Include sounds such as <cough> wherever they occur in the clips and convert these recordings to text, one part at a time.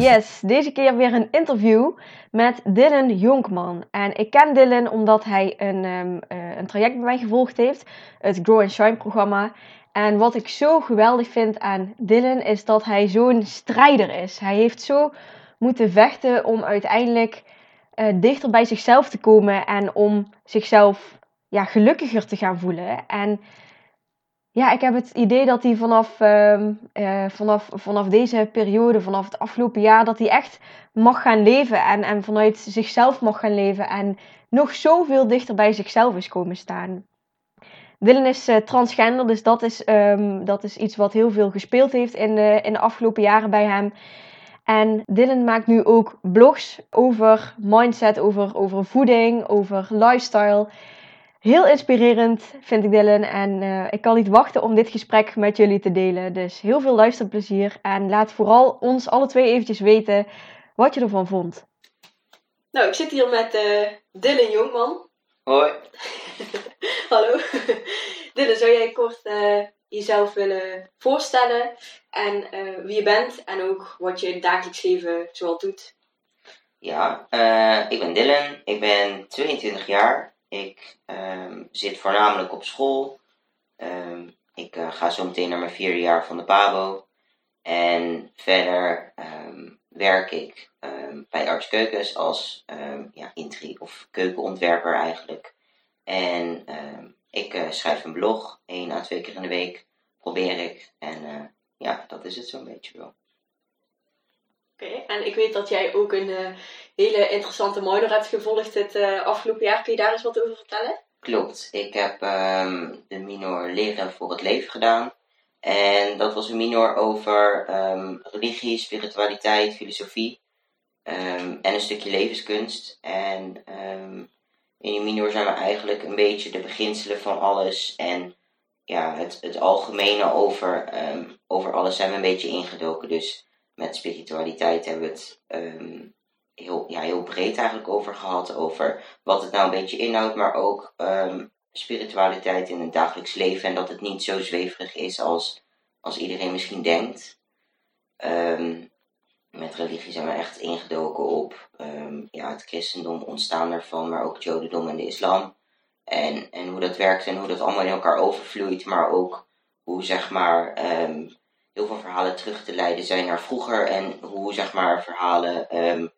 Yes, deze keer weer een interview met Dylan Jonkman. En ik ken Dylan omdat hij een, um, uh, een traject bij mij gevolgd heeft, het Grow and Shine programma. En wat ik zo geweldig vind aan Dylan is dat hij zo'n strijder is. Hij heeft zo moeten vechten om uiteindelijk uh, dichter bij zichzelf te komen en om zichzelf ja, gelukkiger te gaan voelen. En ja, ik heb het idee dat hij vanaf, uh, uh, vanaf, vanaf deze periode, vanaf het afgelopen jaar, dat hij echt mag gaan leven en, en vanuit zichzelf mag gaan leven en nog zoveel dichter bij zichzelf is komen staan. Dylan is uh, transgender, dus dat is, um, dat is iets wat heel veel gespeeld heeft in de, in de afgelopen jaren bij hem. En Dylan maakt nu ook blogs over mindset, over, over voeding, over lifestyle. Heel inspirerend vind ik Dylan en uh, ik kan niet wachten om dit gesprek met jullie te delen. Dus heel veel luisterplezier en laat vooral ons alle twee eventjes weten wat je ervan vond. Nou, ik zit hier met uh, Dylan Jongman. Hoi. <laughs> Hallo. <laughs> Dylan, zou jij kort uh, jezelf willen voorstellen en wie je bent en ook wat je in het dagelijks leven zoal doet? Ja, ik ben Dylan, ik ben 22 jaar. Ik um, zit voornamelijk op school. Um, ik uh, ga zo meteen naar mijn vierde jaar van de PABO. En verder um, werk ik bij Arts Keukens als ja, intri- of keukenontwerper eigenlijk. En ik uh, schrijf een blog, één à twee keer in de week probeer ik. En uh, ja, dat is het zo'n beetje wel. Okay, en ik weet dat jij ook een uh, hele interessante minor hebt gevolgd het uh, afgelopen jaar. Kun je daar eens wat over vertellen? Klopt. Ik heb de minor Leren voor het Leven gedaan. En dat was een minor over um, religie, spiritualiteit, filosofie um, en een stukje levenskunst. En in die minor zijn we eigenlijk een beetje de beginselen van alles en ja, het, het algemene over, over alles zijn we een beetje ingedoken. Dus met spiritualiteit hebben we het um, heel, ja, heel breed eigenlijk over gehad. Over wat het nou een beetje inhoudt, maar ook um, spiritualiteit in het dagelijks leven. En dat het niet zo zweverig is als, als iedereen misschien denkt. Um, met religie zijn we echt ingedoken op ja, het christendom, ontstaan ervan, maar ook het jodendom en de islam. En, en hoe dat werkt en hoe dat allemaal in elkaar overvloeit, maar ook hoe zeg maar heel veel verhalen terug te leiden zijn naar vroeger en hoe zeg maar verhalen um,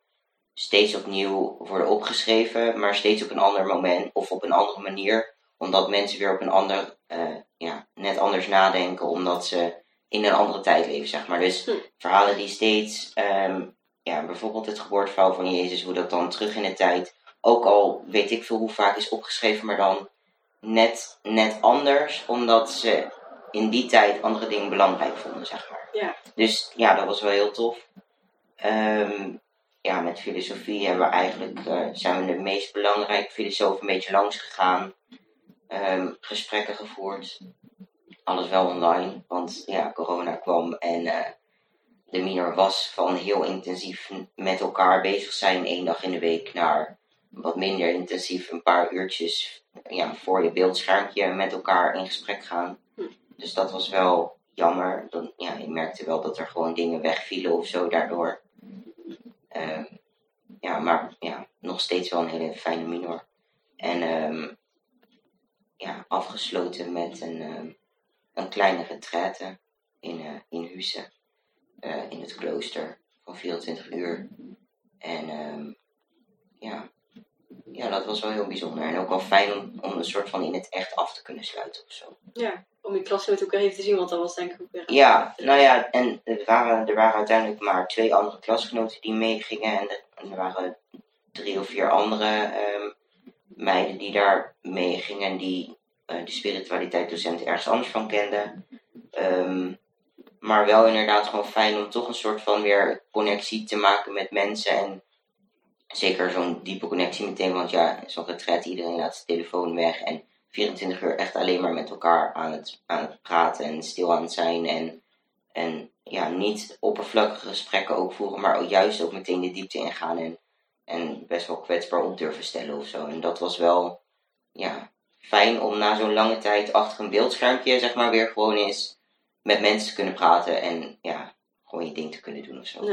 steeds opnieuw worden opgeschreven, maar steeds op een ander moment of op een andere manier, omdat mensen weer op een ander, uh, ja, net anders nadenken, omdat ze in een andere tijd leven, zeg maar. Dus hm. verhalen die steeds, um, ja, bijvoorbeeld het geboorteverhaal van Jezus, hoe dat dan terug in de tijd, ook al weet ik veel hoe vaak is opgeschreven, maar dan net, net anders, omdat ze in die tijd andere dingen belangrijk vonden, zeg maar. Ja. Dus ja, dat was wel heel tof. Um, ja, met filosofie hebben we eigenlijk, uh, zijn we de meest belangrijke filosoof een beetje langs gegaan. Um, gesprekken gevoerd. Alles wel online, want ja, corona kwam en uh, de minor was van heel intensief met elkaar bezig zijn één dag in de week naar wat minder intensief een paar uurtjes ja, voor je beeldschermpje met elkaar in gesprek gaan. Dus dat was wel jammer. Dan, ja, je merkte wel dat er gewoon dingen wegvielen of zo daardoor. Uh, ja, maar ja, nog steeds wel een hele fijne minor. En um, ja, afgesloten met een, um, een kleine retraite in, uh, in Husse. Uh, in het klooster van 24 uur. En ja, ja, dat was wel heel bijzonder. En ook wel fijn om, om een soort van in het echt af te kunnen sluiten of zo. Ja. Om je klasgenoten ook weer even te zien, want dat was denk ik ook weer... Ja, nou ja, en er waren, er waren uiteindelijk maar twee andere klasgenoten die meegingen. En er, en waren drie of vier andere ehm, meiden die daar meegingen en die uh, de spiritualiteitsdocent ergens anders van kenden. Ehm, maar wel inderdaad gewoon fijn om toch een soort van weer connectie te maken met mensen. En zeker zo'n diepe connectie meteen, want ja, zo'n retret, iedereen laat zijn telefoon weg. En 24 uur echt alleen maar met elkaar aan het, aan praten en stil aan het zijn. En, en ja, niet oppervlakkige gesprekken ook voeren, maar ook juist ook meteen de diepte ingaan. En, en best wel kwetsbaar op durven stellen of zo. En dat was wel, ja, fijn om na zo'n lange tijd achter een beeldschermpje, zeg maar, weer gewoon eens met mensen te kunnen praten en ja, gewoon je ding te kunnen doen of zo.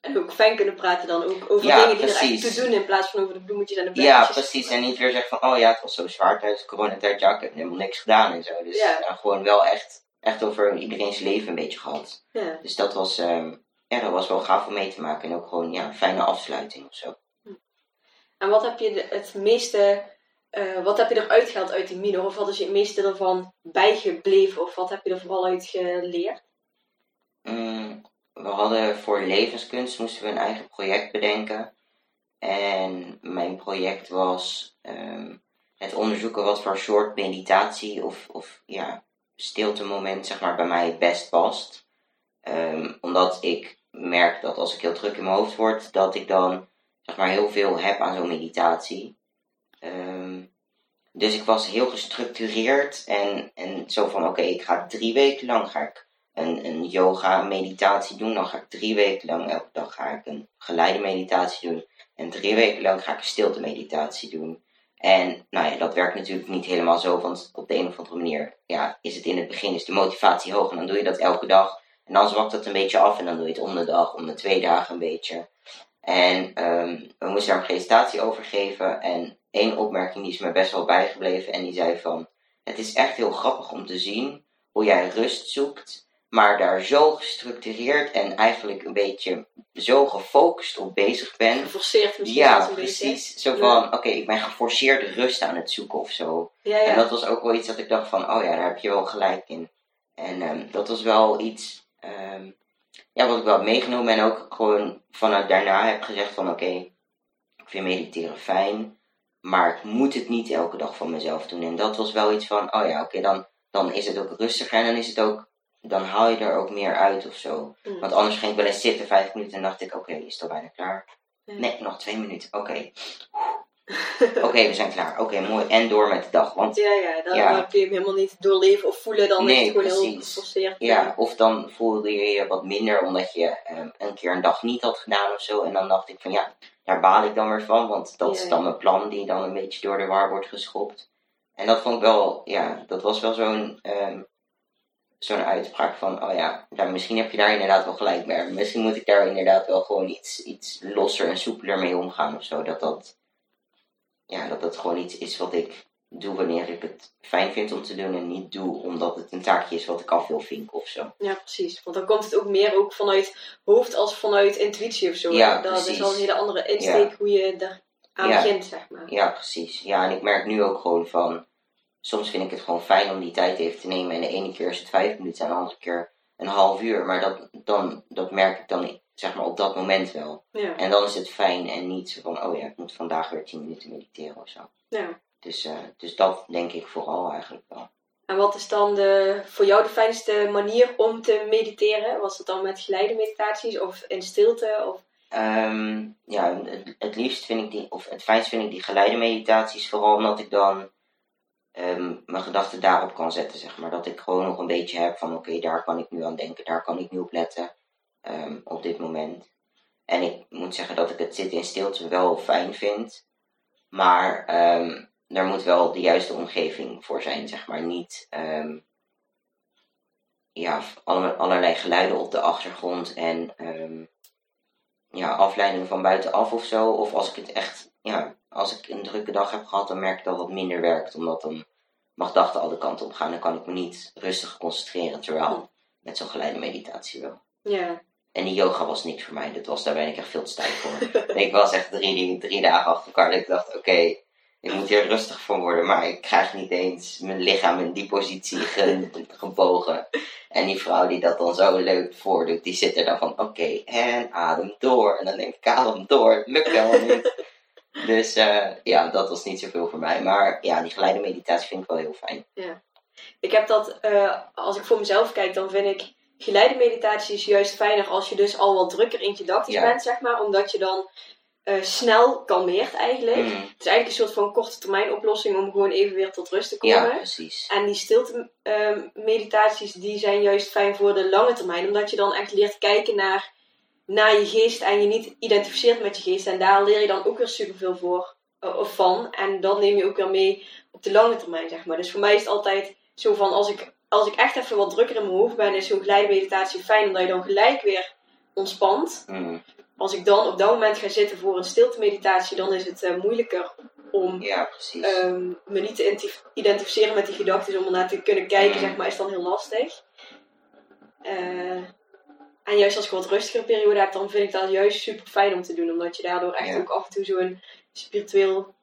En ook fijn kunnen praten dan ook over dingen die er echt toe doen in plaats van over de bloemetjes en de blaadjes. Ja, precies. En niet weer zeggen van, oh ja, het was zo zwaar tijdens coronatijd. Ja, ik heb helemaal niks gedaan en zo. Dus ja. gewoon wel echt, echt over iedereen's leven een beetje gehad. Ja. Dus dat was, um, ja, dat was wel gaaf om mee te maken. En ook gewoon, ja, een fijne afsluiting of zo. Hm. En wat heb je het meeste uh, wat heb je eruit gehaald uit die minor? Of wat is je het meeste ervan bijgebleven? Of wat heb je er vooral uit geleerd? Mm, we hadden voor levenskunst moesten we een eigen project bedenken. En mijn project was um, het onderzoeken wat voor soort meditatie of, of ja, stilte moment zeg maar, bij mij het best past. Um, omdat ik merk dat als ik heel druk in mijn hoofd word, dat ik dan zeg maar, heel veel heb aan zo'n meditatie. Um, dus ik was heel gestructureerd en, en zo van oké, ik ga drie weken lang ga ik een, yoga meditatie doen. Dan ga ik drie weken lang elke dag ga ik een geleide meditatie doen. En drie weken lang ga ik een stilte meditatie doen. En nou ja, dat werkt natuurlijk niet helemaal zo, want op de een of andere manier ja, is het in het begin is de motivatie hoog en dan doe je dat elke dag. En dan zwakt het een beetje af en dan doe je het om de dag, om de twee dagen een beetje. En um, we moesten daar een presentatie over geven. En één opmerking die is me best wel bijgebleven. En die zei van, het is echt heel grappig om te zien hoe jij rust zoekt. Maar daar zo gestructureerd en eigenlijk een beetje zo gefocust op bezig bent. Geforceerd misschien Ja, precies. Zo van, oké, ik ben geforceerd rust aan het zoeken of zo. Ja, ja. En dat was ook wel iets dat ik dacht van, oh ja, daar heb je wel gelijk in. En um, dat was wel iets um, ja, wat ik wel heb meegenomen en ook gewoon vanuit daarna heb gezegd van oké, ik vind mediteren fijn, maar ik moet het niet elke dag van mezelf doen. En dat was wel iets van, oh ja, oké, dan, dan is het ook rustiger en dan is het ook, dan haal je er ook meer uit of zo. Mm. Want anders ging ik wel eens zitten vijf minuten en dacht ik, oké, is het al bijna klaar? Nee, nog twee minuten, oké. Oké, we zijn klaar. Oké, mooi. En door met de dag. Want, ja, ja, dan heb je hem helemaal niet doorleven of voelen. Dan nee, is het gewoon precies. heel geforceerd. Ja, of dan voelde je je wat minder omdat je um, een keer een dag niet had gedaan of zo. En dan dacht ik van ja, daar baal ik dan weer van. Want dat is dan mijn plan die dan een beetje door de war wordt geschopt. En dat vond ik wel, ja, dat was wel zo'n um, zo'n uitspraak van, oh ja, nou, misschien heb je daar inderdaad wel gelijk mee. Misschien moet ik daar inderdaad wel gewoon iets, iets losser en soepeler mee omgaan of zo. Dat dat ja, dat dat gewoon iets is wat ik doe wanneer ik het fijn vind om te doen en niet doe omdat het een taakje is wat ik af wil vinken of zo. Ja, precies. Want dan komt het ook meer ook vanuit hoofd als vanuit intuïtie of zo. Ja, dat is al een hele andere insteek hoe je daar aan begint, zeg maar. Ja, precies. Ja, en ik merk nu ook gewoon van, soms vind ik het gewoon fijn om die tijd even te nemen en de ene keer is het vijf minuten en de andere keer een half uur. Maar dat, dan, dat merk ik dan zeg maar op dat moment wel. Ja. En dan is het fijn en niet zo van, oh ja, ik moet vandaag weer 10 minuten mediteren of zo. Ja. Dus, uh, dus dat denk ik vooral eigenlijk wel. En wat is dan de, voor jou de fijnste manier om te mediteren? Was het dan met geleide meditaties of in stilte? Of? Um, ja, het, het, liefst vind ik die, of het fijnst vind ik die geleide meditaties, vooral omdat ik dan um, mijn gedachten daarop kan zetten, zeg maar. Dat ik gewoon nog een beetje heb van, oké, daar kan ik nu aan denken, daar kan ik nu op letten um, op dit moment. En ik moet zeggen dat ik het zitten in stilte wel fijn vind. Maar um, er moet wel de juiste omgeving voor zijn, zeg maar. Niet um, ja, allerlei geluiden op de achtergrond en ja, afleiding van buitenaf of zo. Of als ik het echt, ja, als ik een drukke dag heb gehad, dan merk ik dat het minder werkt. Omdat dan mijn gedachten alle kanten op gaan. Dan kan ik me niet rustig concentreren. Terwijl met zo'n geleide meditatie wel. Ja. En die yoga was niks voor mij. Dat was, daar ben ik echt veel te stijf voor. <laughs> ik was echt drie, drie dagen achter elkaar. En ik dacht, oké, ik moet hier rustig van worden, maar ik krijg niet eens mijn lichaam in die positie ge- <laughs> gebogen. En die vrouw die dat dan zo leuk voordoet, die zit er dan van, oké, en adem door. En dan denk ik, adem door, het lukt helemaal niet. <laughs> Dus eh, ja, dat was niet zoveel voor mij. Maar ja, die geleide meditatie vind ik wel heel fijn. Ik heb dat, eh, als ik voor mezelf kijk, dan vind ik geleide meditatie is juist fijner als je dus al wat drukker in je gedachten Ja. bent, zeg maar. Omdat je dan eh, snel kalmeert eigenlijk. Mm, Het is eigenlijk een soort van korte termijn oplossing om gewoon even weer tot rust te komen. ja, precies. En die stilte meditaties die zijn juist fijn voor de lange termijn. Omdat je dan echt leert kijken naar, naar je geest en je niet identificeert met je geest. En daar leer je dan ook weer superveel voor, eh, of van. En dat neem je ook weer mee op de lange termijn, zeg maar. Dus voor mij is het altijd zo van, als ik, als ik echt even wat drukker in mijn hoofd ben, is zo'n geleide meditatie fijn. Omdat je dan gelijk weer ontspant. Mm, Als ik dan op dat moment ga zitten voor een stilte meditatie, dan is het eh, moeilijker om ja, precies. ehm, me niet te identif- identificeren met die gedachten, om ernaar te kunnen kijken, Mm. zeg maar, is dan heel lastig. Eh, en juist als ik wat rustigere periode heb, dan vind ik dat juist super fijn om te doen, omdat je daardoor echt Ja. ook af en toe zo'n spiritueel,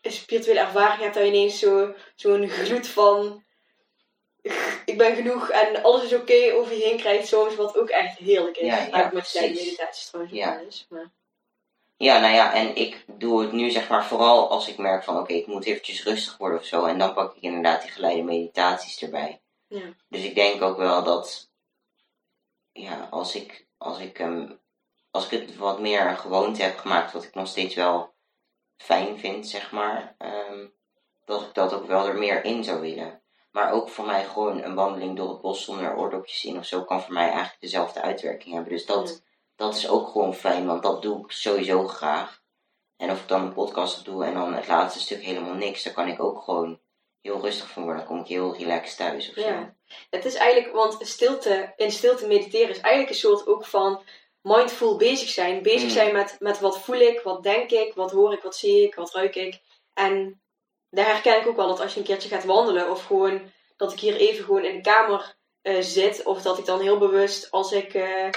een spirituele ervaring hebt, dat je ineens zo- zo'n gloed van ik ben genoeg en alles is oké over je heen krijgt, soms wat ook echt heerlijk is. Ja, ja, met precies. meditaties trouwens. Ja. maar- Ja, nou ja, en ik doe het nu zeg maar vooral als ik merk van oké, ik moet eventjes rustig worden of zo. En dan pak ik inderdaad die geleide meditaties erbij. Ja. Dus ik denk ook wel dat, ja, als ik, als ik, ehm, als ik het wat meer een gewoonte heb gemaakt, wat ik nog steeds wel fijn vind, zeg maar, ehm, dat ik dat ook wel er meer in zou willen. Maar ook voor mij gewoon een wandeling door het bos zonder oordopjes in of zo kan voor mij eigenlijk dezelfde uitwerking hebben. Dus dat, Ja. dat is ook gewoon fijn, want dat doe ik sowieso graag. En of ik dan een podcast doe en dan het laatste stuk helemaal niks, dan kan ik ook gewoon heel rustig van worden. Dan kom ik heel relaxed thuis of zo. Ja. Het is eigenlijk, want stilte, in stilte mediteren is eigenlijk een soort ook van mindful bezig zijn. Bezig Mm. zijn met, met wat voel ik, wat denk ik, wat hoor ik, wat zie ik, wat ruik ik. En daar herken ik ook wel dat als je een keertje gaat wandelen of gewoon dat ik hier even gewoon in de kamer eh, zit. Of dat ik dan heel bewust als ik, eh,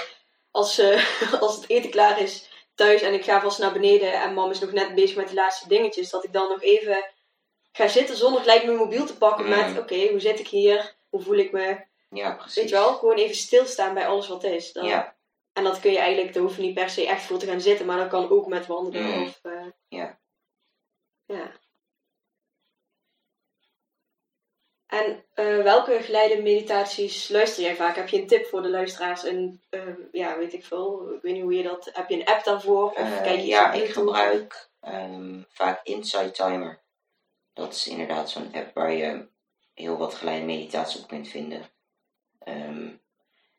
als, eh, <laughs> als het eten klaar is thuis en ik ga vast naar beneden en mam is nog net bezig met de laatste dingetjes. Dat ik dan nog even ga zitten zonder gelijk mijn mobiel te pakken Mm. met oké, hoe zit ik hier? Hoe voel ik me? Ja, precies. Weet je wel, gewoon even stilstaan bij alles wat is. Dan- Ja, En dat kun je eigenlijk, daar hoef je niet per se echt voor te gaan zitten, maar dat kan ook met wandelen. Mm. Of, eh, Ja. ja. En eh, welke geleide meditaties luister jij vaak? Heb je een tip voor de luisteraars? Een, ehm, ja, weet ik veel. Ik weet niet hoe je dat... Heb je een app daarvoor? Of Eh, kijk je ja, ik gebruik ehm, vaak Insight Timer. Dat is inderdaad zo'n app waar je heel wat geleide meditaties op kunt vinden. Ehm,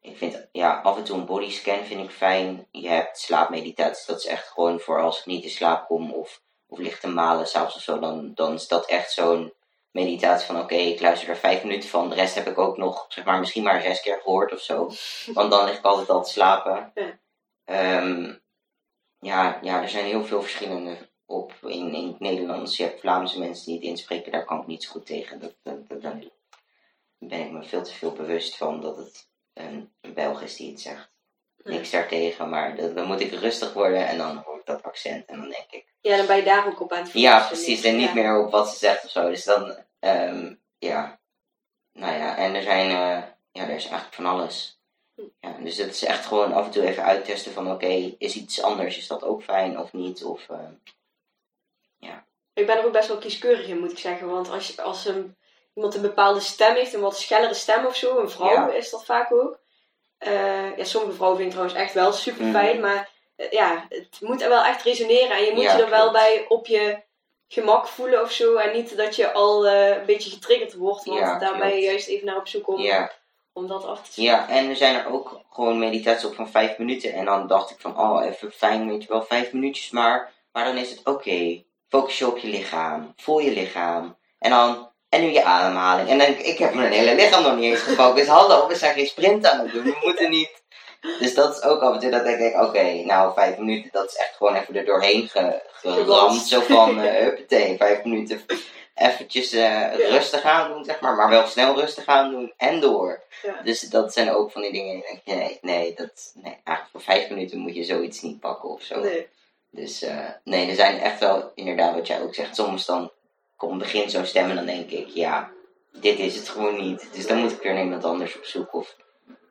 ik vind, ja, af en toe een bodyscan vind ik fijn. Je hebt slaapmeditaties, dat is echt gewoon voor als ik niet in slaap kom of, of ligt te malen s'avonds of zo. Dan, dan is dat echt zo'n meditatie van oké, ik luister er vijf minuten van. De rest heb ik ook nog, zeg maar, misschien maar zes keer gehoord of zo. Want dan lig ik altijd al te slapen. Ehm, ja, ja, er zijn heel veel verschillende op in, in het Nederlands. Je hebt Vlaamse mensen die het inspreken, daar kan ik niet zo goed tegen. Dat, dat, dat- daar ben ik me veel te veel bewust van dat het een, een Belg is die het zegt. Niks daartegen, maar dat- dan moet ik rustig worden en dan hoor ik dat accent en dan denk ik. Ja, dan ben je daar ook op aan het Ja, precies. En niet Ja. meer op wat ze zegt of zo. Dus dan, ehm, ja. Nou ja, en er zijn, eh, ja, er is eigenlijk van alles. Hm. Ja, dus het is echt gewoon af en toe even uittesten van, oké, is iets anders, is dat ook fijn of niet? Of, eh, Ik ben er ook best wel kieskeurig in, moet ik zeggen. Want als, als een, iemand een bepaalde stem heeft, een wat schellere stem of zo, een vrouw Ja. is dat vaak ook. Eh, ja, sommige vrouwen vind ik trouwens echt wel super fijn, Mhm. maar eh, ja, het moet er wel echt resoneren. En je moet Ja, je er wel bij op je gemak voelen of zo. En niet dat je al eh, een beetje getriggerd wordt, want Ja, daar ben je juist even naar op zoek om, ja. om dat af te zien. ja, en er zijn er ook gewoon meditaties op van vijf minuten. En dan dacht ik van, oh, even fijn, weet je wel, vijf minuutjes maar. Maar dan is het, oké, focus je op je lichaam. Voel je lichaam. En dan, en nu je ademhaling. En dan, ik heb mijn hele lichaam nog niet eens gefocust. Hallo, we zijn geen sprint aan het doen. We moeten niet... Dus dat is ook af en toe dat ik denk, oké, nou, vijf minuten, dat is echt gewoon even er doorheen ge, geramd. Zo van, eh huppatee, vijf minuten eventjes eh, rustig aan doen, zeg maar. Maar wel snel rustig aan doen en door. Ja. Dus dat zijn ook van die dingen, nee, nee, dat, nee, eigenlijk voor vijf minuten moet je zoiets niet pakken of zo. Nee. Dus eh, nee, er zijn echt wel, inderdaad wat jij ook zegt, soms dan komt begin zo'n stem en dan denk ik, ja, dit is het gewoon niet. Dus dan moet ik weer naar iemand anders op zoek. Of...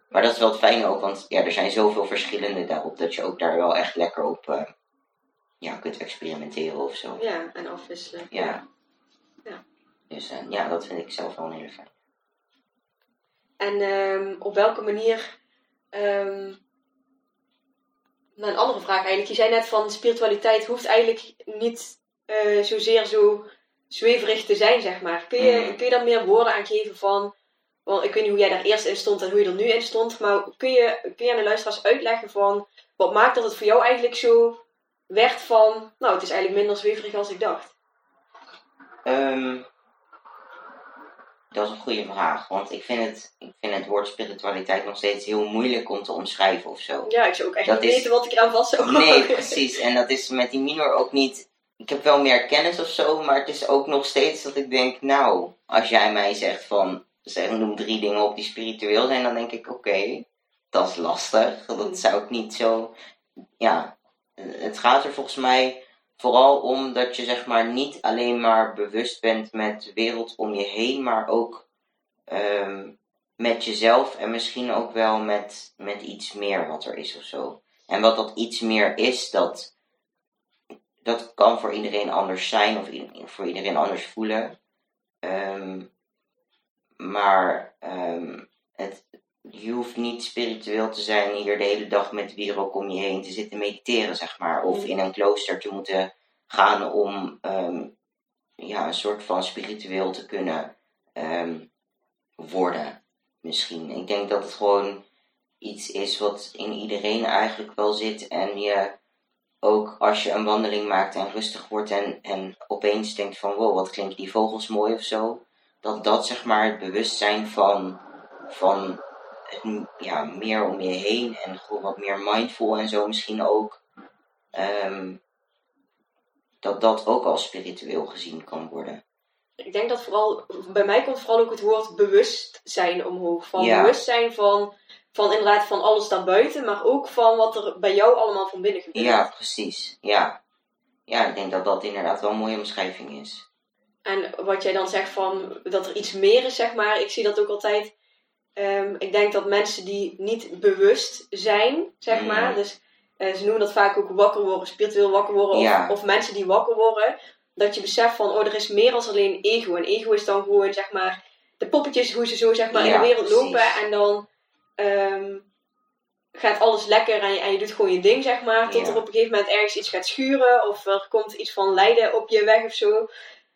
Maar dat is wel het fijne ook, want ja, er zijn zoveel verschillende daarop, dat je ook daar wel echt lekker op eh, ja, kunt experimenteren of zo. Ja, en afwisselen. Ja. Ja. Dus eh, ja, dat vind ik zelf wel hele fijn. En ehm, op welke manier. ehm nou, een andere vraag eigenlijk. Je zei net van spiritualiteit hoeft eigenlijk niet eh, zozeer zo zweverig te zijn, zeg maar. Kun je, Mhm. kun je daar meer woorden aan geven van. Want ik weet niet hoe jij daar eerst in stond en hoe je er nu in stond. Maar kun je, kun je aan de luisteraars uitleggen van. Wat maakt dat het voor jou eigenlijk zo werd van. Nou, het is eigenlijk minder zweverig als ik dacht. Ehm, dat is een goede vraag, want ik vind, het, ik vind het woord spiritualiteit nog steeds heel moeilijk om te omschrijven of zo. Ja, ik zou ook echt Dat niet is- weten wat ik eraan vast zou Nee, precies. En dat is met die minor ook niet. Ik heb wel meer kennis of zo, maar het is ook nog steeds dat ik denk, nou, als jij mij zegt van, zeg, noem drie dingen op die spiritueel zijn, dan denk ik, oké, dat is lastig. Dat zou ik niet zo. Ja, het gaat er volgens mij vooral om dat je zeg maar niet alleen maar bewust bent met de wereld om je heen, maar ook ehm, met jezelf en misschien ook wel met, met iets meer wat er is of zo. En wat dat iets meer is, dat, dat kan voor iedereen anders zijn of voor iedereen anders voelen. Ehm, maar ehm, het, je hoeft niet spiritueel te zijn hier de hele dag met wierook om je heen te zitten mediteren, zeg maar. Of Mm. in een klooster te moeten gaan om ehm, ja, een soort van spiritueel te kunnen ehm, worden. Misschien. Ik denk dat het gewoon iets is wat in iedereen eigenlijk wel zit. En je ook als je een wandeling maakt en rustig wordt en, en opeens denkt van wow, wat klinken die vogels mooi of zo. Dat dat zeg maar het bewustzijn van, van ja, meer om je heen en gewoon wat meer mindful en zo misschien ook. ehm, dat dat ook als spiritueel gezien kan worden. Ik denk dat vooral, bij mij komt vooral ook het woord bewustzijn omhoog. Van Ja. bewustzijn van, van inderdaad van alles daarbuiten, maar ook van wat er bij jou allemaal van binnen gebeurt. Ja, precies. Ja. ja, ik denk dat dat inderdaad wel een mooie omschrijving is. En wat jij dan zegt van dat er iets meer is, zeg maar. Ik zie dat ook altijd. Ehm, ik denk dat mensen die niet bewust zijn, zeg Mm. maar. Dus eh, ze noemen dat vaak ook wakker worden, spiritueel wakker worden. Of, Ja. of mensen die wakker worden. Dat je beseft van, oh, er is meer dan alleen ego. En ego is dan gewoon, zeg maar, de poppetjes, hoe ze zo, zeg maar, in de wereld precies. lopen. En dan ehm, gaat alles lekker en je, en je doet gewoon je ding, zeg maar. Tot Ja. er op een gegeven moment ergens iets gaat schuren. Of er komt iets van lijden op je weg of zo.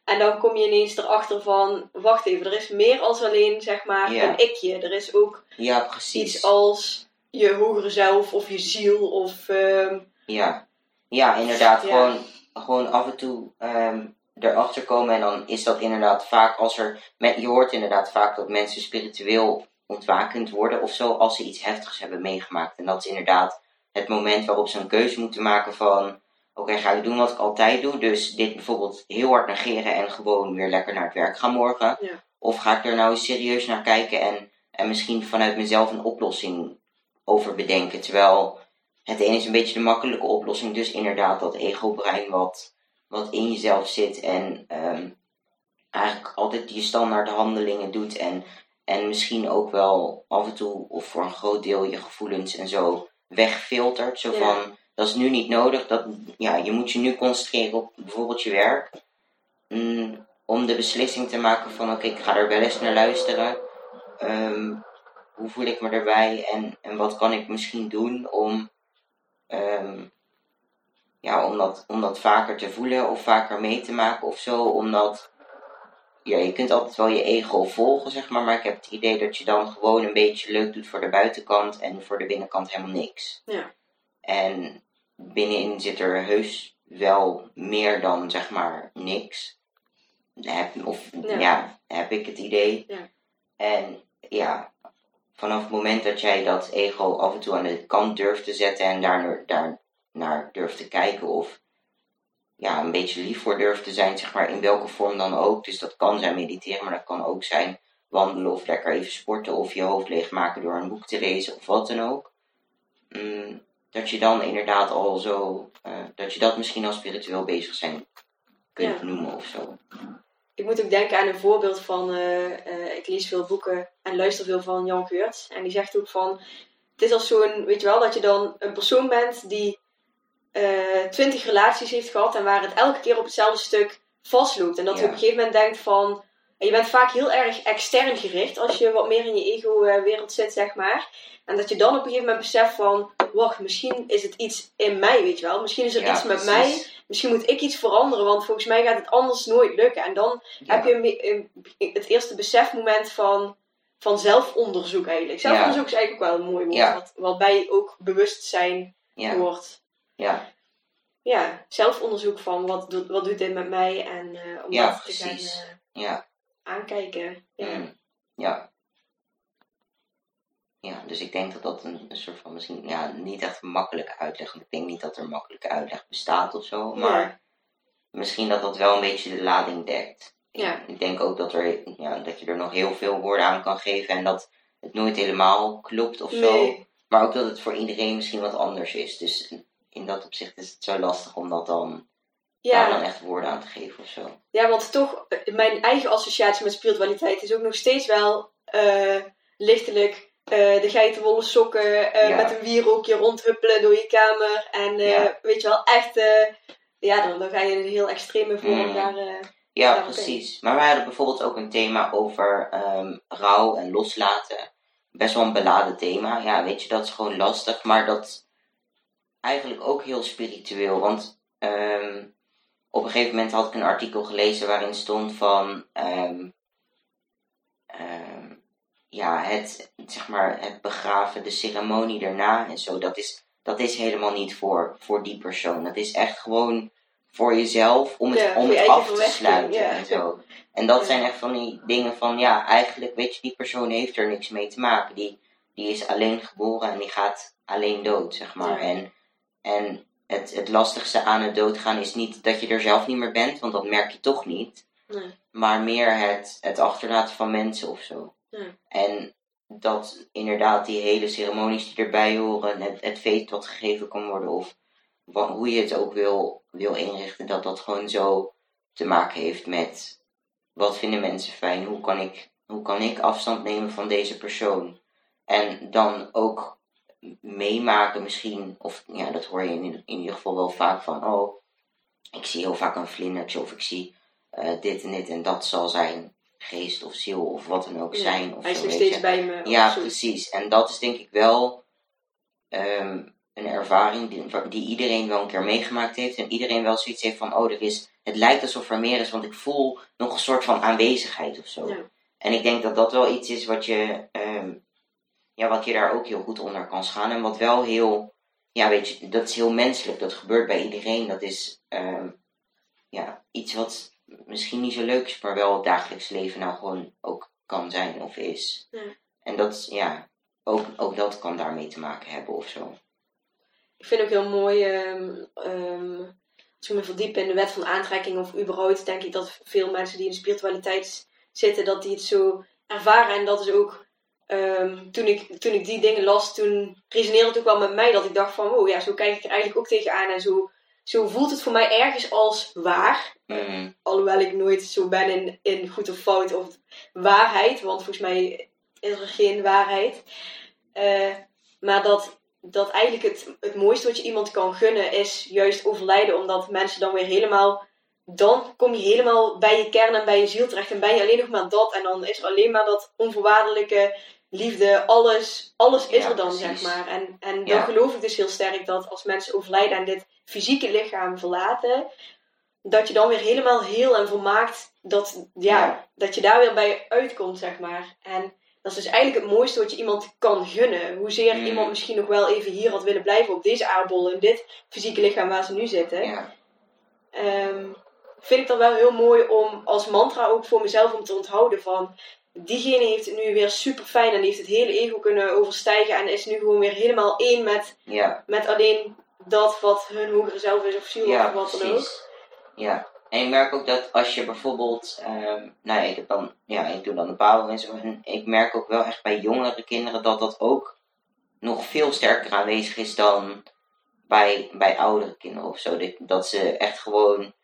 En dan kom je ineens erachter van, wacht even, er is meer als alleen, zeg maar, Ja. een ikje. Er is ook Ja, precies. iets als je hogere zelf of je ziel of... ehm, Ja, ja inderdaad. Ja. Gewoon, gewoon af en toe ehm, erachter komen. En dan is dat inderdaad vaak als er. Met, je hoort inderdaad vaak dat mensen spiritueel ontwakend worden of zo. Als ze iets heftigs hebben meegemaakt. En dat is inderdaad het moment waarop ze een keuze moeten maken van. Oké, ga ik doen wat ik altijd doe? Dus dit bijvoorbeeld heel hard negeren en gewoon weer lekker naar het werk gaan morgen. Ja. Of ga ik er nou eens serieus naar kijken en, en misschien vanuit mezelf een oplossing over bedenken. Terwijl het een is een beetje de makkelijke oplossing. Dus inderdaad dat ego-brein wat, wat in jezelf zit. En ehm, eigenlijk altijd die standaard handelingen doet. En, en misschien ook wel af en toe of voor een groot deel je gevoelens en zo wegfiltert. Zo Ja. van, dat is nu niet nodig. Dat, ja, je moet je nu concentreren op bijvoorbeeld je werk. Mm, om de beslissing te maken van oké, ik ga er wel eens naar luisteren. Ehm, hoe voel ik me erbij en, en wat kan ik misschien doen om, ehm, ja, om, dat, om dat vaker te voelen of vaker mee te maken of zo. Omdat ja, je kunt altijd wel je ego volgen, zeg maar. Maar ik heb het idee dat je dan gewoon een beetje leuk doet voor de buitenkant en voor de binnenkant helemaal niks. Ja. En binnenin zit er heus wel meer dan, zeg maar, niks. Heb, of Ja. ja. heb ik het idee. Ja. En ja, vanaf het moment dat jij dat ego af en toe aan de kant durft te zetten en daar, daar naar durft te kijken of ja, een beetje lief voor durft te zijn, zeg maar, in welke vorm dan ook. Dus dat kan zijn mediteren, maar dat kan ook zijn wandelen of lekker even sporten of je hoofd leegmaken door een boek te lezen of wat dan ook. Mm, dat je dan inderdaad al zo, eh, dat je dat misschien al spiritueel bezig zijn kunt Ja. noemen of zo. Ik moet ook denken aan een voorbeeld van, eh, eh, ik lees veel boeken en luister veel van Jan Geurts. En die zegt ook van, het is als zo'n, weet je wel, dat je dan een persoon bent die twintig relaties heeft gehad en waar het elke keer op hetzelfde stuk vastloopt. En dat je op een gegeven moment denkt van, en je bent vaak heel erg extern gericht als je wat meer in je ego-wereld zit, zeg maar. En dat je dan op een gegeven moment beseft van, wacht, misschien is het iets in mij, weet je wel. Misschien is er Ja, iets met mij misschien moet ik iets veranderen, want volgens mij gaat het anders nooit lukken. En dan Ja. heb je een be- een- het eerste besefmoment van, van zelfonderzoek eigenlijk. Zelfonderzoek is eigenlijk ook wel een mooi woord, Ja. wat, wat bij ook bewustzijn hoort. ja, Ja, zelfonderzoek van wat, doet- wat doet dit met mij en eh, om Ja, dat te gaan precies. eh, ja. Aankijken. Ja. Mm, ja. Ja, dus ik denk dat dat een, een soort van misschien, ja, niet echt een makkelijke uitleg. Want ik denk niet dat er een makkelijke uitleg bestaat of zo. Maar Ja. misschien dat dat wel een beetje de lading dekt. Ja. Ik denk ook dat, er, ja, dat je er nog heel veel woorden aan kan geven en dat het nooit helemaal klopt of zo. Maar ook dat het voor iedereen misschien wat anders is. Dus in dat opzicht is het zo lastig om dat dan, daar dan Ja. echt woorden aan te geven of zo. ja, want toch, eh, mijn eigen associatie met spiritualiteit is ook nog steeds wel eh, lichtelijk eh, de geitenwolle sokken Ja. met een wierookje rondhuppelen door je kamer. En Ja. weet je wel, echt, ja, dan, dan ga je een heel extreme vorm Mm. daar. Ja, Ja, precies. Maar wij hadden bijvoorbeeld ook een thema over ehm, rouw en loslaten. Best wel een beladen thema. Ja, weet je, dat is gewoon lastig. Maar dat eigenlijk ook heel spiritueel. Want ehm, op een gegeven moment had ik een artikel gelezen waarin stond van... ehm, ehm, ja, het, zeg maar, het begraven, de ceremonie daarna en zo. Dat is, dat is helemaal niet voor, voor die persoon. Dat is echt gewoon voor jezelf om het, Ja, om het af te sluiten ja. en zo. En dat Ja. zijn echt van die dingen van, ja, eigenlijk, weet je, die persoon heeft er niks mee te maken. Die, die is alleen geboren en die gaat alleen dood, zeg maar. En, en het, het lastigste aan het doodgaan is niet dat je er zelf niet meer bent, want dat merk je toch niet. Nee. Maar meer het, het achterlaten van mensen of zo. Ja. En dat inderdaad die hele ceremonies die erbij horen, het, het feest wat gegeven kan worden, of hoe je het ook wil, wil inrichten, dat dat gewoon zo te maken heeft met wat vinden mensen fijn, hoe kan ik, hoe kan ik afstand nemen van deze persoon. En dan ook meemaken misschien, of ja, dat hoor je in, in ieder geval wel vaak van, oh, ik zie heel vaak een vlindertje of ik zie eh, dit en dit en dat zal zijn geest of ziel of wat dan ook Ja, zijn. Of Hij is zo, nog weet steeds je. bij me. Ja, precies. En dat is denk ik wel ehm, een ervaring die, die iedereen wel een keer meegemaakt heeft. En iedereen wel zoiets heeft van, oh, er is, het lijkt alsof er meer is, want ik voel nog een soort van aanwezigheid of zo. Ja. En ik denk dat dat wel iets is wat je, ehm, ja, wat je daar ook heel goed onder kan schalen. En wat wel heel, ja, weet je, dat is heel menselijk. Dat gebeurt bij iedereen. Dat is, ehm, ja, iets wat misschien niet zo leuk is, maar wel het dagelijks leven nou gewoon ook kan zijn of is. Ja. En dat, ja, ook, ook dat kan daarmee te maken hebben of zo. Ik vind ook heel mooi, ehm, ehm, als ik me verdiep in de wet van aantrekking of überhaupt, denk ik dat veel mensen die in de spiritualiteit zitten, dat die het zo ervaren. En dat is ook, ehm, toen, ik, toen ik die dingen las, toen resoneerde het ook wel met mij dat ik dacht van, oh ja, zo kijk ik er eigenlijk ook tegenaan. En zo, zo voelt het voor mij ergens als waar. Mm, Alhoewel ik nooit zo ben in, in goed of fout of waarheid, want volgens mij is er geen waarheid. Eh, maar dat, dat eigenlijk het, het mooiste wat je iemand kan gunnen is juist overlijden, omdat mensen dan weer helemaal. Dan kom je helemaal bij je kern en bij je ziel terecht en ben je alleen nog maar dat. En dan is er alleen maar dat onvoorwaardelijke liefde, alles, alles is Ja, er dan, precies. zeg maar. En, en dan Ja. geloof ik dus heel sterk dat als mensen overlijden en dit fysieke lichaam verlaten, dat je dan weer helemaal heel en volmaakt, dat, ja, Ja. dat je daar weer bij uitkomt, zeg maar. En dat is dus eigenlijk het mooiste wat je iemand kan gunnen. Hoezeer Mm. iemand misschien nog wel even hier had willen blijven op deze aardbol, in dit fysieke lichaam waar ze nu zitten. Ehm, vind ik dat wel heel mooi om als mantra ook voor mezelf om te onthouden van diegene heeft het nu weer super fijn en heeft het hele ego kunnen overstijgen en is nu gewoon weer helemaal één met, ja, met alleen dat wat hun hogere zelf is of ziel ja, of wat dan ook. precies. Ja, en ik merk ook dat als je bijvoorbeeld, ehm, nou ja, ik, heb dan, ja, ik doe dan de Pabo en zo. En ik merk ook wel echt bij jongere kinderen dat dat ook nog veel sterker aanwezig is dan bij, bij oudere kinderen of zo. Dat, dat ze echt gewoon,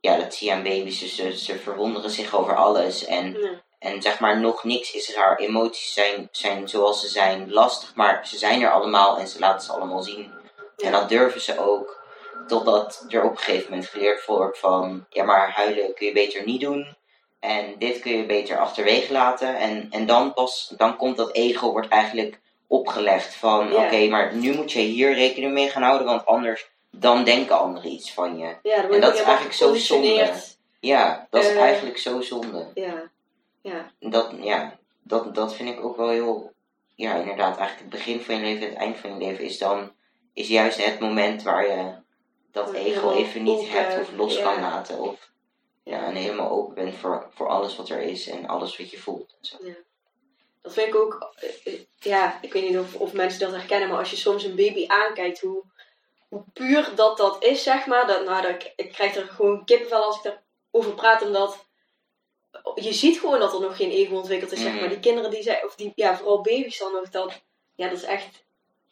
ja, dat zie je aan baby's, dus ze, ze verwonderen zich over alles. En, Ja. En zeg maar, nog niks is raar. Emoties zijn, zijn zoals ze zijn, lastig, maar ze zijn er allemaal en ze laten ze allemaal zien. Ja. En dat durven ze ook. Totdat er op een gegeven moment geleerd wordt van, ja, maar huilen kun je beter niet doen. En dit kun je beter achterwege laten. En, en dan pas, dan komt dat ego, wordt eigenlijk opgelegd van, Ja. oké, maar nu moet je hier rekening mee gaan houden, want anders, dan denken anderen iets van je. Ja, En dat is helemaal eigenlijk zo zonde. Ja, dat is Eh. eigenlijk zo zonde. Ja. Ja. Dat, ja, dat, dat vind ik ook wel heel, ja, inderdaad, eigenlijk het begin van je leven en het eind van je leven is dan, is juist het moment waar je dat Ja, ego even niet open, hebt of los ja. kan laten. Of ja, en helemaal open bent voor, voor alles wat er is en alles wat je voelt. En zo. Dat vind ik ook, eh, ja, ik weet niet of, of mensen dat herkennen, maar als je soms een baby aankijkt, hoe, hoe puur dat dat is, zeg maar. Dat, nou, dat, ik, ik krijg er gewoon kippenvel als ik daarover praat, omdat je ziet gewoon dat er nog geen ego ontwikkeld is, zeg Mhm. maar. Die kinderen die zijn, of die, ja, vooral baby's dan nog, dat, ja, dat is echt,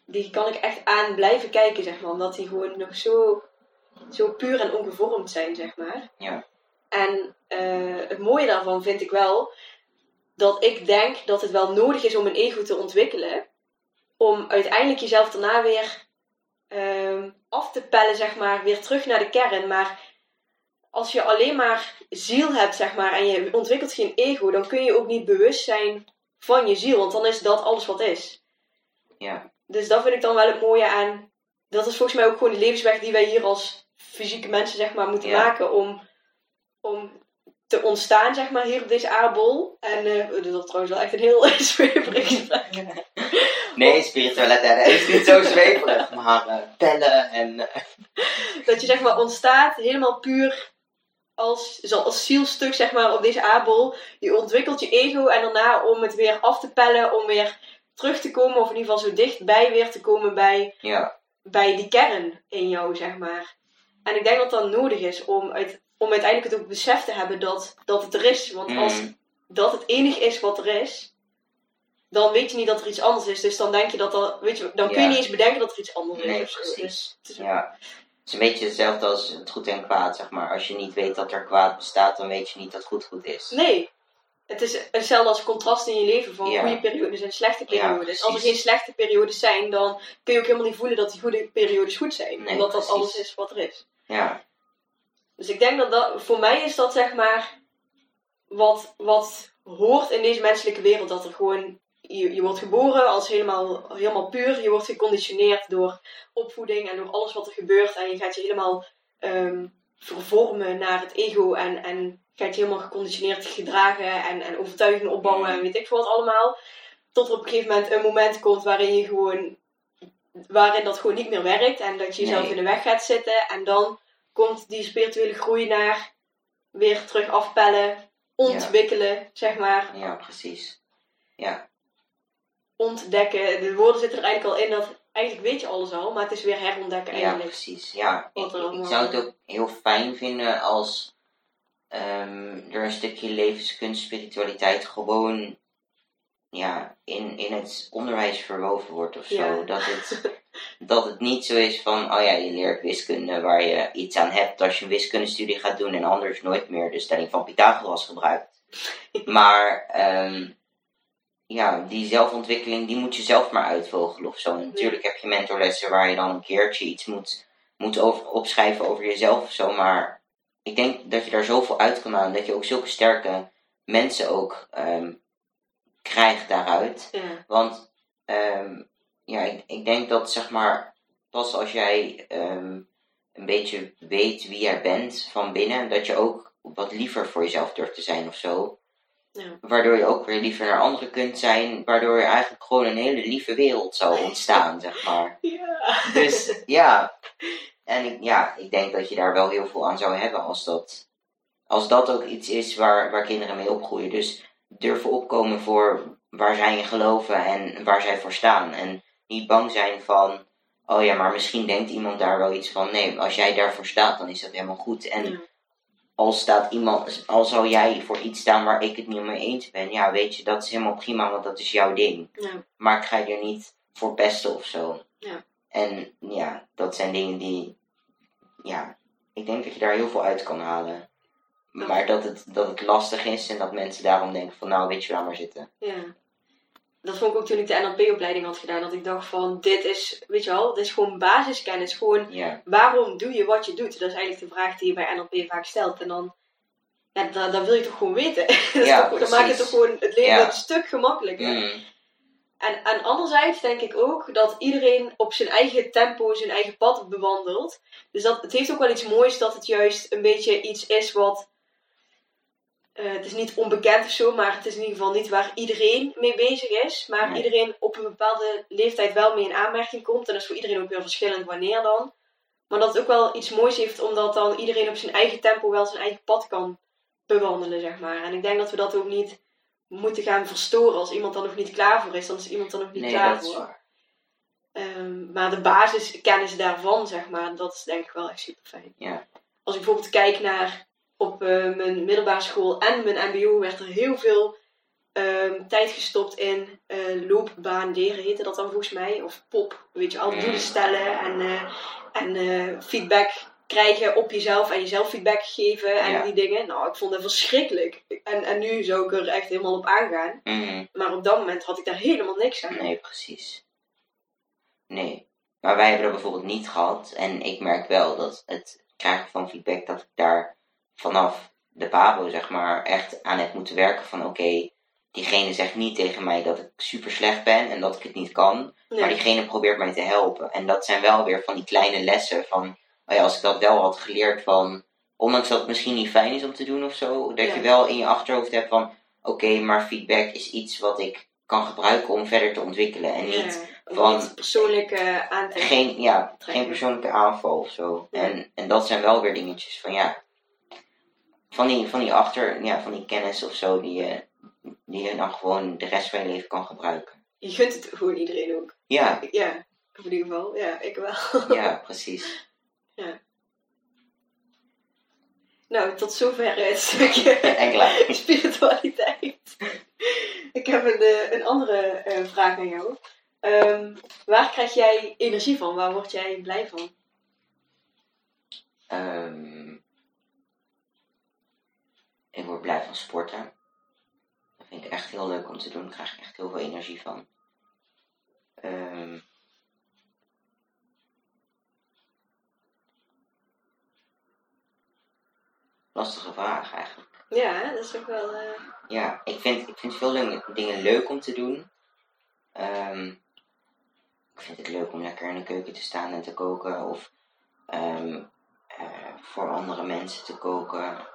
die kan ik echt aan blijven kijken, zeg maar. Omdat die gewoon nog zo, zo puur en ongevormd zijn, zeg maar. Ja. En eh, het mooie daarvan vind ik wel dat ik denk dat het wel nodig is om een ego te ontwikkelen. Om uiteindelijk jezelf daarna weer ehm, af te pellen, zeg maar, weer terug naar de kern. Maar als je alleen maar ziel hebt, zeg maar, en je ontwikkelt geen ego, dan kun je ook niet bewust zijn van je ziel. Want dan is dat alles wat is. Ja, Dus dat vind ik dan wel het mooie aan. Dat is volgens mij ook gewoon de levensweg die wij hier als fysieke mensen, zeg maar, moeten Ja. maken. Om, om te ontstaan, zeg maar, hier op deze aardbol. En eh dat is trouwens wel echt een heel <laughs> zweverig gesprek. Nee, spiritualiteit dat is niet zo zweverig, maar eh, pellen en... eh, Dat je, zeg maar, ontstaat helemaal puur als, als zielstuk, zeg maar, op deze aardbol. Je ontwikkelt je ego en daarna om het weer af te pellen, om weer terug te komen, of in ieder geval zo dichtbij weer te komen bij ja, bij die kern in jou, zeg maar. En ik denk dat dat nodig is om, uit, om uiteindelijk het ook besef te hebben dat, dat het er is. Want als Mm. dat het enige is wat er is, dan weet je niet dat er iets anders is. Dus dan denk je dat dat, weet je, dan kun je Ja. niet eens bedenken dat er iets anders Nee, is. precies. Dus is- ja. Is een beetje hetzelfde als het goed en kwaad, zeg maar. Als je niet weet dat er kwaad bestaat, dan weet je niet dat goed goed is. Nee. Het is hetzelfde als contrast in je leven van Ja. goede periodes en slechte Ja, periodes. als er geen slechte periodes zijn, dan kun je ook helemaal niet voelen dat die goede periodes goed zijn. Nee, omdat dat precies. alles is wat er is. Ja, Dus ik denk dat dat, voor mij is dat zeg maar, wat, wat hoort in deze menselijke wereld. Dat er gewoon, je, je wordt geboren als helemaal, helemaal puur. Je wordt geconditioneerd door opvoeding en door alles wat er gebeurt. En je gaat je helemaal ehm, vervormen naar het ego. En, en gaat je helemaal geconditioneerd gedragen en, en overtuigingen opbouwen en weet ik veel wat allemaal. Tot er op een gegeven moment een moment komt waarin je gewoon, waarin dat gewoon niet meer werkt. En dat je jezelf Nee. in de weg gaat zitten. En dan komt die spirituele groei naar weer terug afpellen, ontwikkelen, zeg maar, ja, precies. Ja, ontdekken. De woorden zitten er eigenlijk al in dat eigenlijk weet je alles al, maar het is weer herontdekken ja eigenlijk. precies. Ja, ik, zou het ook heel fijn vinden als ehm, er een stukje levenskunst, spiritualiteit gewoon ja, in, in het onderwijs verwoven wordt of zo. Ja. Dat, het, dat het niet zo is van, oh ja, je leert wiskunde waar je iets aan hebt als je een wiskundestudie gaat doen en anders nooit meer de stelling van Pythagoras gebruikt. <laughs> Maar ehm, ja, die zelfontwikkeling, die moet je zelf maar uitvogelen of zo. En natuurlijk heb je mentorlessen waar je dan een keertje iets moet, moet over, opschrijven over jezelf of zo. Maar ik denk dat je daar zoveel uit kan halen. Dat je ook zulke sterke mensen ook ehm, krijgt daaruit. Ja, Want ehm, ja, ik, ik denk dat zeg maar, pas als jij ehm, een beetje weet wie jij bent van binnen, dat je ook wat liever voor jezelf durft te zijn of zo. Ja. Waardoor je ook weer liever naar anderen kunt zijn, waardoor je eigenlijk gewoon een hele lieve wereld zou ontstaan, zeg maar. <laughs> ja. Dus ja, en ik, ja, ik denk dat je daar wel heel veel aan zou hebben als dat, als dat ook iets is waar, waar kinderen mee opgroeien. Dus durven opkomen voor waar zij in geloven en waar zij voor staan. En niet bang zijn van, oh ja, maar misschien denkt iemand daar wel iets van. Nee, als jij daarvoor staat, dan is dat helemaal goed. En Ja. Al staat iemand, al zou jij voor iets staan waar ik het niet mee eens ben, ja, weet je, dat is helemaal prima, want dat is jouw ding. Ja. Maar ik ga je er niet voor pesten of zo. En ja, dat zijn dingen die, ja, ik denk dat je daar heel veel uit kan halen. Maar dat het, dat het lastig is en dat mensen daarom denken van nou, weet je, laat maar zitten. Ja. Dat vond ik ook toen ik de NLP-opleiding had gedaan. Dat ik dacht van, dit is, weet je wel, dit is gewoon basiskennis. Gewoon, waarom doe je wat je doet? Dat is eigenlijk de vraag die je bij NLP vaak stelt. En dan, ja, dan, dan wil je toch gewoon weten. <laughs> Ja, toch- dan maakt het toch gewoon het leven Ja. een stuk gemakkelijker. Mm, En, en anderzijds denk ik ook dat iedereen op zijn eigen tempo zijn eigen pad bewandelt. Dus dat, het heeft ook wel iets moois dat het juist een beetje iets is wat... eh, het is niet onbekend of zo, maar het is in ieder geval niet waar iedereen mee bezig is. Maar Nee. iedereen op een bepaalde leeftijd wel mee in aanmerking komt. En dat is voor iedereen ook weer verschillend wanneer dan. Maar dat het ook wel iets moois heeft, omdat dan iedereen op zijn eigen tempo wel zijn eigen pad kan bewandelen, zeg maar. En ik denk dat we dat ook niet moeten gaan verstoren. Als iemand dan nog niet klaar voor is, dan is iemand dan nog niet nee, klaar dat is voor. waar. Ehm, maar de basiskennis daarvan, zeg maar, dat is denk ik wel echt super fijn. Ja. Als ik bijvoorbeeld kijk naar op eh, mijn middelbare school en mijn MBO, werd er heel veel ehm, tijd gestopt in eh loopbaan leren, heette dat dan volgens mij. Of pop, weet je, al Mm. doelen stellen en, eh, en eh, feedback krijgen op jezelf en jezelf feedback geven en Ja. die dingen. Nou, ik vond het verschrikkelijk. En, en nu zou ik er echt helemaal op aangaan. Mhm. Maar op dat moment had ik daar helemaal niks aan. Nee, precies. Nee. Maar wij hebben dat bijvoorbeeld niet gehad. En ik merk wel dat het krijgen van feedback, dat ik daar vanaf de Pabo, zeg maar, echt aan heb moeten werken. Van oké, diegene zegt niet tegen mij dat ik super slecht ben en dat ik het niet kan. Nee. Maar diegene probeert mij te helpen. En dat zijn wel weer van die kleine lessen van, oh ja, als ik dat wel had geleerd van, ondanks dat het misschien niet fijn is om te doen of zo, dat Ja. je wel in je achterhoofd hebt van, oké, maar feedback is iets wat ik kan gebruiken om verder te ontwikkelen. En niet, Ja, van- niet persoonlijk eh aantrekken. geen, ja, geen persoonlijke aanval of zo. Ja. En, en dat zijn wel weer dingetjes van, ja, van die, van die achter, ja, van die kennis of zo, die je, die je dan gewoon de rest van je leven kan gebruiken. Je gunt het gewoon iedereen ook. Ja, Ja, in ieder geval. Ja, ik wel. <laughs> ja, precies. Nou, tot zover het stukje <laughs> spiritualiteit. Ik heb een, eh, een andere eh, vraag aan jou. Ehm, waar krijg jij energie van? Waar word jij blij van? Ehm, ik word blij van sporten. Dat vind ik echt heel leuk om te doen. Daar krijg ik echt heel veel energie van. Ehm, lastige vraag eigenlijk. Ja, dat is ook wel... eh, Ja, ik vind, ik vind veel dingen, dingen leuk om te doen. Ehm, ik vind het leuk om lekker in de keuken te staan en te koken. Of ehm, eh, voor andere mensen te koken.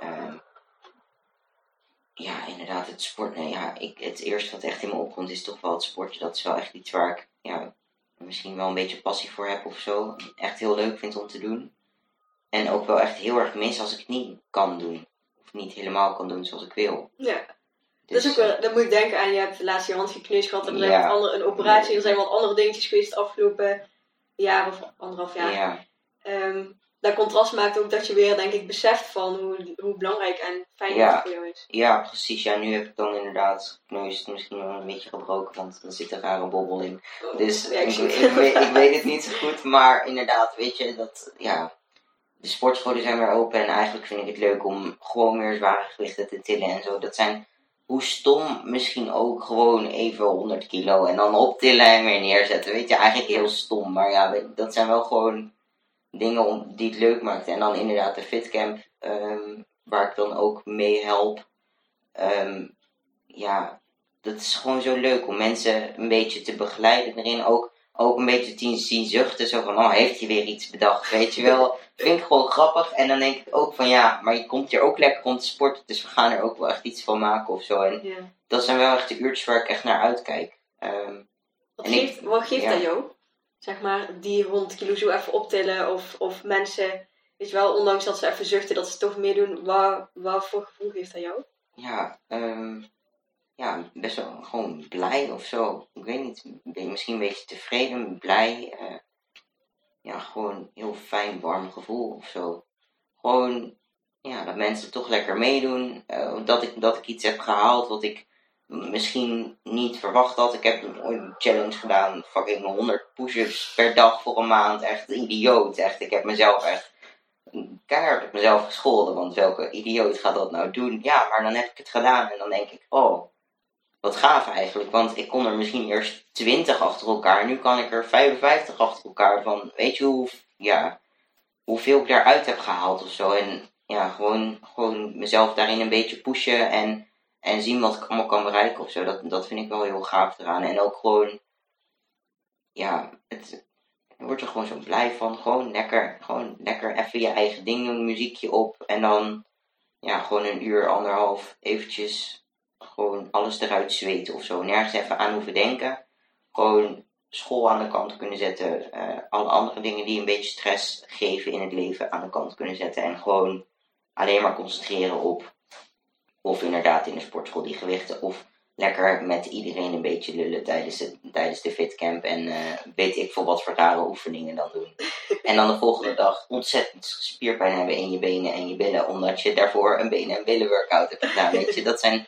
Ja, inderdaad, het sporten. Ja, ik, het eerste wat echt in me opkomt is toch wel het sporten. Dat is wel echt iets waar ik ja, misschien wel een beetje passie voor heb of zo. Echt heel leuk vind om te doen. En ook wel echt heel erg mis als ik het niet kan doen. Of niet helemaal kan doen zoals ik wil. ja, Dus, dat is ook wel... Dan moet ik denken aan, je hebt laatst je hand gekneusd gehad. En er Ja. andere, een operatie. Er zijn wat andere dingetjes geweest het afgelopen jaar of anderhalf jaar. Ja, Ehm, dat contrast maakt ook dat je weer, denk ik, beseft van hoe, hoe belangrijk en fijn Ja. het voor jou is. ja, precies. Ja, nu heb ik dan inderdaad gekneusd, misschien wel een beetje gebroken, want er zit een rare bobbel in. Dus Ja, ik ik, het. weet, ik weet het niet zo goed, maar inderdaad, weet je, dat, ja, de sportscholen zijn weer open en eigenlijk vind ik het leuk om gewoon weer zware gewichten te tillen en zo. Dat zijn, hoe stom misschien ook, gewoon even 100 kilo en dan optillen en weer neerzetten. Weet je, eigenlijk heel stom, maar ja, dat zijn wel gewoon dingen om, die het leuk maakt. En dan inderdaad de fitcamp, ehm, waar ik dan ook mee help. Ehm, ja, dat is gewoon zo leuk om mensen een beetje te begeleiden erin. Ook, ook een beetje te zien zuchten. Zo van, oh, heeft hij weer iets bedacht, weet je wel. <laughs> Vind ik gewoon grappig. En dan denk ik ook van, ja, maar je komt hier ook lekker om te sporten. Dus we gaan er ook wel echt iets van maken of zo. En Ja. dat zijn wel echt de uurtjes waar ik echt naar uitkijk. Ehm, Wat En ik- geeft, wat geeft ja. dat jou? Zeg maar, die 100 kilo zo even optillen. Of, of mensen, weet je wel, ondanks dat ze even zuchten, dat ze toch meedoen. Wat voor gevoel geeft dat jou? ja, ehm, ja, best wel gewoon blij of zo. Ik weet niet, ben- misschien een beetje tevreden, blij. eh, ja, gewoon heel fijn, warm gevoel of zo. Gewoon, ja, dat mensen toch lekker meedoen. eh, dat, ik, dat ik iets heb gehaald wat ik misschien niet verwacht had. Ik heb ooit een challenge gedaan, fucking 100 push-ups per dag voor een maand. Echt idioot. Echt, ik heb mezelf echt keihard op mezelf gescholden. Want welke idioot gaat dat nou doen? Ja, maar dan heb ik het gedaan en dan denk ik, oh, wat gaaf eigenlijk. Want ik kon er misschien eerst 20 achter elkaar. Nu kan ik er 55 achter elkaar. Van, weet je hoe, ja, hoeveel ik daaruit heb gehaald of zo. En ja, gewoon, gewoon mezelf daarin een beetje pushen en, en zien wat ik allemaal kan bereiken of zo. Dat, dat vind ik wel heel gaaf eraan. En ook gewoon, ja, het, wordt er gewoon zo blij van. Gewoon lekker, gewoon lekker even je eigen ding doen, muziekje op. En dan, ja, gewoon een uur, anderhalf, eventjes gewoon alles eruit zweten of zo. Nergens even aan hoeven denken. Gewoon school aan de kant kunnen zetten. Uh, alle andere dingen die een beetje stress geven in het leven aan de kant kunnen zetten. En gewoon alleen maar concentreren op. Of inderdaad in de sportschool die gewichten. Of lekker met iedereen een beetje lullen tijdens de, tijdens de fitcamp. En uh, weet ik veel wat voor rare oefeningen dan doen. <laughs> En dan de volgende dag ontzettend spierpijn hebben in je benen en je billen. Omdat je daarvoor een benen- en billen workout hebt gedaan. Weet je, dat zijn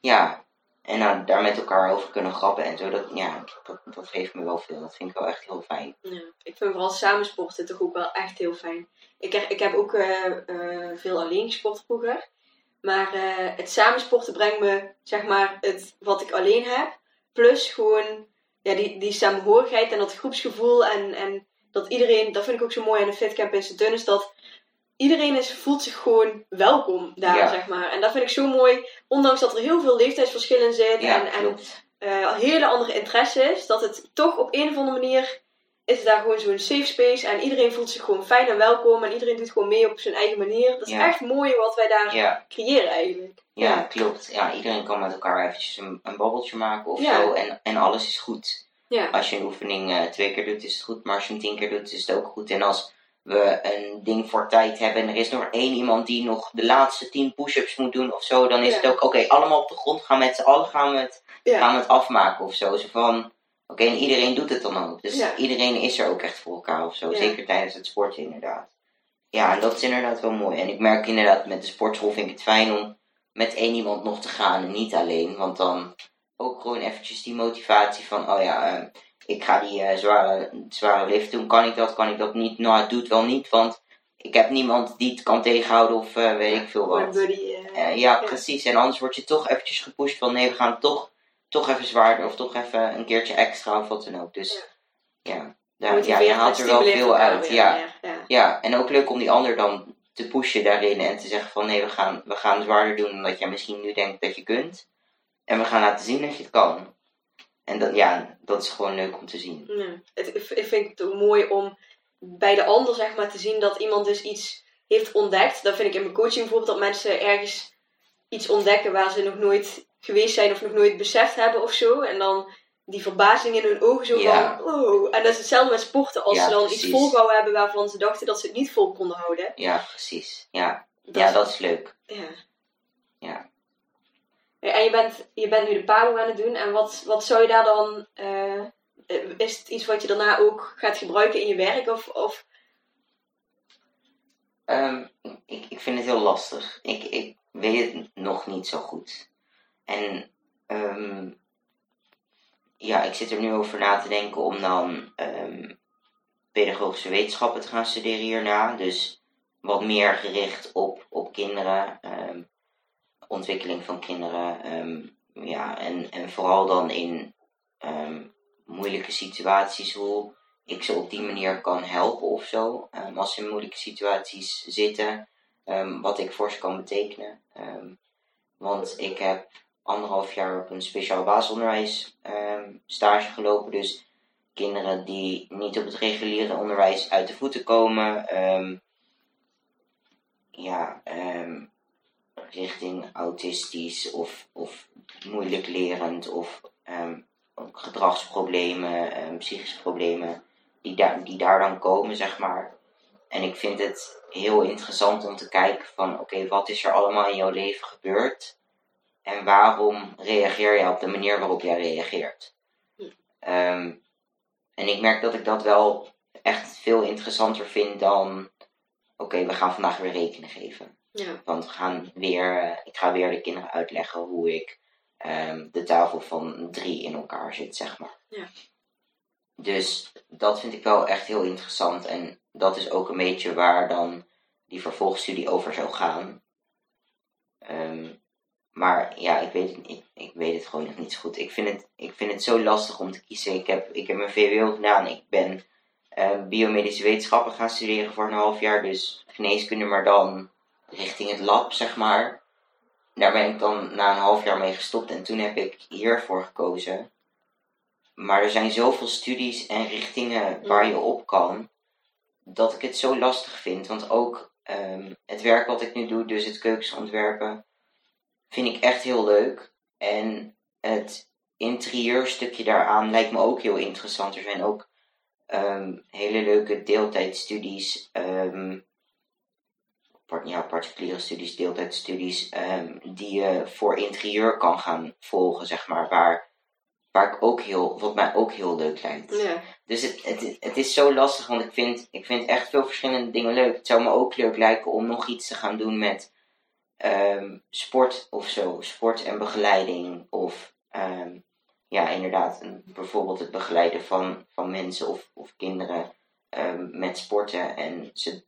ja, en nou, daar met elkaar over kunnen grappen en zo, dat, ja, dat, dat geeft me wel veel. Dat vind ik wel echt heel fijn. Ja, ik vind vooral samensporten toch ook wel echt heel fijn. Ik, heb, ik heb ook uh, uh, veel alleen gesport vroeger. Maar uh, het samensporten brengt me, zeg maar, het wat ik alleen heb. Plus gewoon ja, die, die samenhorigheid en dat groepsgevoel. En, en dat iedereen, dat vind ik ook zo mooi aan de fitcamp in Sint is dat iedereen is, voelt zich gewoon welkom daar, zeg maar. En dat vind ik zo mooi, ondanks dat er heel veel leeftijdsverschillen zitten ja, en, en uh, hele andere interesses, dat het toch op een of andere manier is daar gewoon zo'n safe space en iedereen voelt zich gewoon fijn en welkom en iedereen doet gewoon mee op zijn eigen manier. Dat is echt mooi wat wij daar creëren eigenlijk. Ja, klopt. Ja, iedereen kan met elkaar eventjes een, een babbeltje maken of zo en, en alles is goed. Als je een oefening uh, twee keer doet is het goed, maar als je hem tien keer doet is het ook goed. En als we een ding voor tijd hebben en er is nog één iemand die nog de laatste tien push-ups moet doen of zo, dan is het ook, oké, allemaal op de grond gaan met z'n allen gaan we het, gaan we het afmaken of zo. Zo van, oké, en iedereen doet het dan ook. Dus iedereen is er ook echt voor elkaar of zo, zeker tijdens het sporten inderdaad. Ja, en dat is inderdaad wel mooi. En ik merk inderdaad met de sportschool vind ik het fijn om met één iemand nog te gaan en niet alleen, want dan ook gewoon eventjes die motivatie van, oh ja, uh, ik ga die uh, zware, zware lift doen. Kan ik dat, kan ik dat niet? Nou, het doet wel niet, want ik heb niemand die het kan tegenhouden of uh, weet ik veel wat. Uh, ja, precies. En anders word je toch eventjes gepusht van nee, we gaan toch, toch even zwaarder of toch even een keertje extra of wat dan ook. Dus ja, daar, ja je haalt er wel veel uit. Ja. Ja. ja, en ook leuk om die ander dan te pushen daarin en te zeggen van nee, we gaan, we gaan zwaarder doen dan dat jij misschien nu denkt dat je kunt. En we gaan laten zien dat je het kan. En dat, ja, dat is gewoon leuk om te zien. Ja, het, ik vind het mooi om bij de ander zeg maar, te zien dat iemand dus iets heeft ontdekt. Dat vind ik in mijn coaching bijvoorbeeld dat mensen ergens iets ontdekken waar ze nog nooit geweest zijn of nog nooit beseft hebben of zo. En dan die verbazing in hun ogen zo van, oh. En dat is hetzelfde met sporten. Als ze dan iets volgehouden hebben waarvan ze dachten dat ze het niet vol konden houden. Ja, precies. Ja, dat, ja, dat is leuk. Ja. Ja. En je bent, je bent nu de palo aan het doen. En wat, wat zou je daar dan... Uh, is het iets wat je daarna ook gaat gebruiken in je werk? Of, of... Um, ik, ik vind het heel lastig. Ik, ik weet het nog niet zo goed. En um, ja, ik zit er nu over na te denken om dan um, pedagogische wetenschappen te gaan studeren hierna. Dus wat meer gericht op, op kinderen ontwikkeling van kinderen. Ja, en, en vooral dan in moeilijke situaties, hoe ik ze op die manier kan helpen of zo. Als ze in moeilijke situaties zitten, wat ik voor ze kan betekenen. want ik heb anderhalf jaar op een speciaal basisonderwijs stage gelopen. Dus kinderen die niet op het reguliere onderwijs uit de voeten komen. ja, um, richting autistisch of, of moeilijk lerend of um, gedragsproblemen, psychische problemen, die daar, die daar dan komen, zeg maar. En ik vind het heel interessant om te kijken van, oké, wat is er allemaal in jouw leven gebeurd? En waarom reageer jij op de manier waarop jij reageert? Um, en ik merk dat ik dat wel echt veel interessanter vind dan, oké, we gaan vandaag weer rekenen geven. Ja. Want we gaan weer, eh, ik ga weer de kinderen uitleggen hoe ik ehm, de tafel van drie in elkaar zit, zeg maar. Ja. Dus dat vind ik wel echt heel interessant. En dat is ook een beetje waar dan die vervolgstudie over zou gaan. Ehm, maar ja, ik weet, het, ik, ik weet het gewoon nog niet zo goed. Ik vind het, ik vind het zo lastig om te kiezen. Ik heb, ik heb mijn VWO gedaan. Ik ben uh, biomedische wetenschappen gaan studeren voor een half jaar. Dus geneeskunde, maar dan richting het lab, zeg maar. Daar ben ik dan na een half jaar mee gestopt. En toen heb ik hiervoor gekozen. Maar er zijn zoveel studies en richtingen waar je op kan. Dat ik het zo lastig vind. Want ook um, het werk wat ik nu doe, dus het keukens ontwerpen vind ik echt heel leuk. En het interieurstukje daaraan lijkt me ook heel interessant. Er zijn ook um, hele leuke deeltijdstudies. Um, ja, particuliere studies, deeltijdstudies. Um, die je voor interieur kan gaan volgen, zeg maar. Waar, waar ik ook heel, wat mij ook heel leuk lijkt. Ja. Dus het, het, het is zo lastig, want ik vind, ik vind echt veel verschillende dingen leuk. Het zou me ook leuk lijken om nog iets te gaan doen met um, sport of zo. Sport en begeleiding. Of um, ja, inderdaad, bijvoorbeeld het begeleiden van, van mensen of, of kinderen um, met sporten. En ze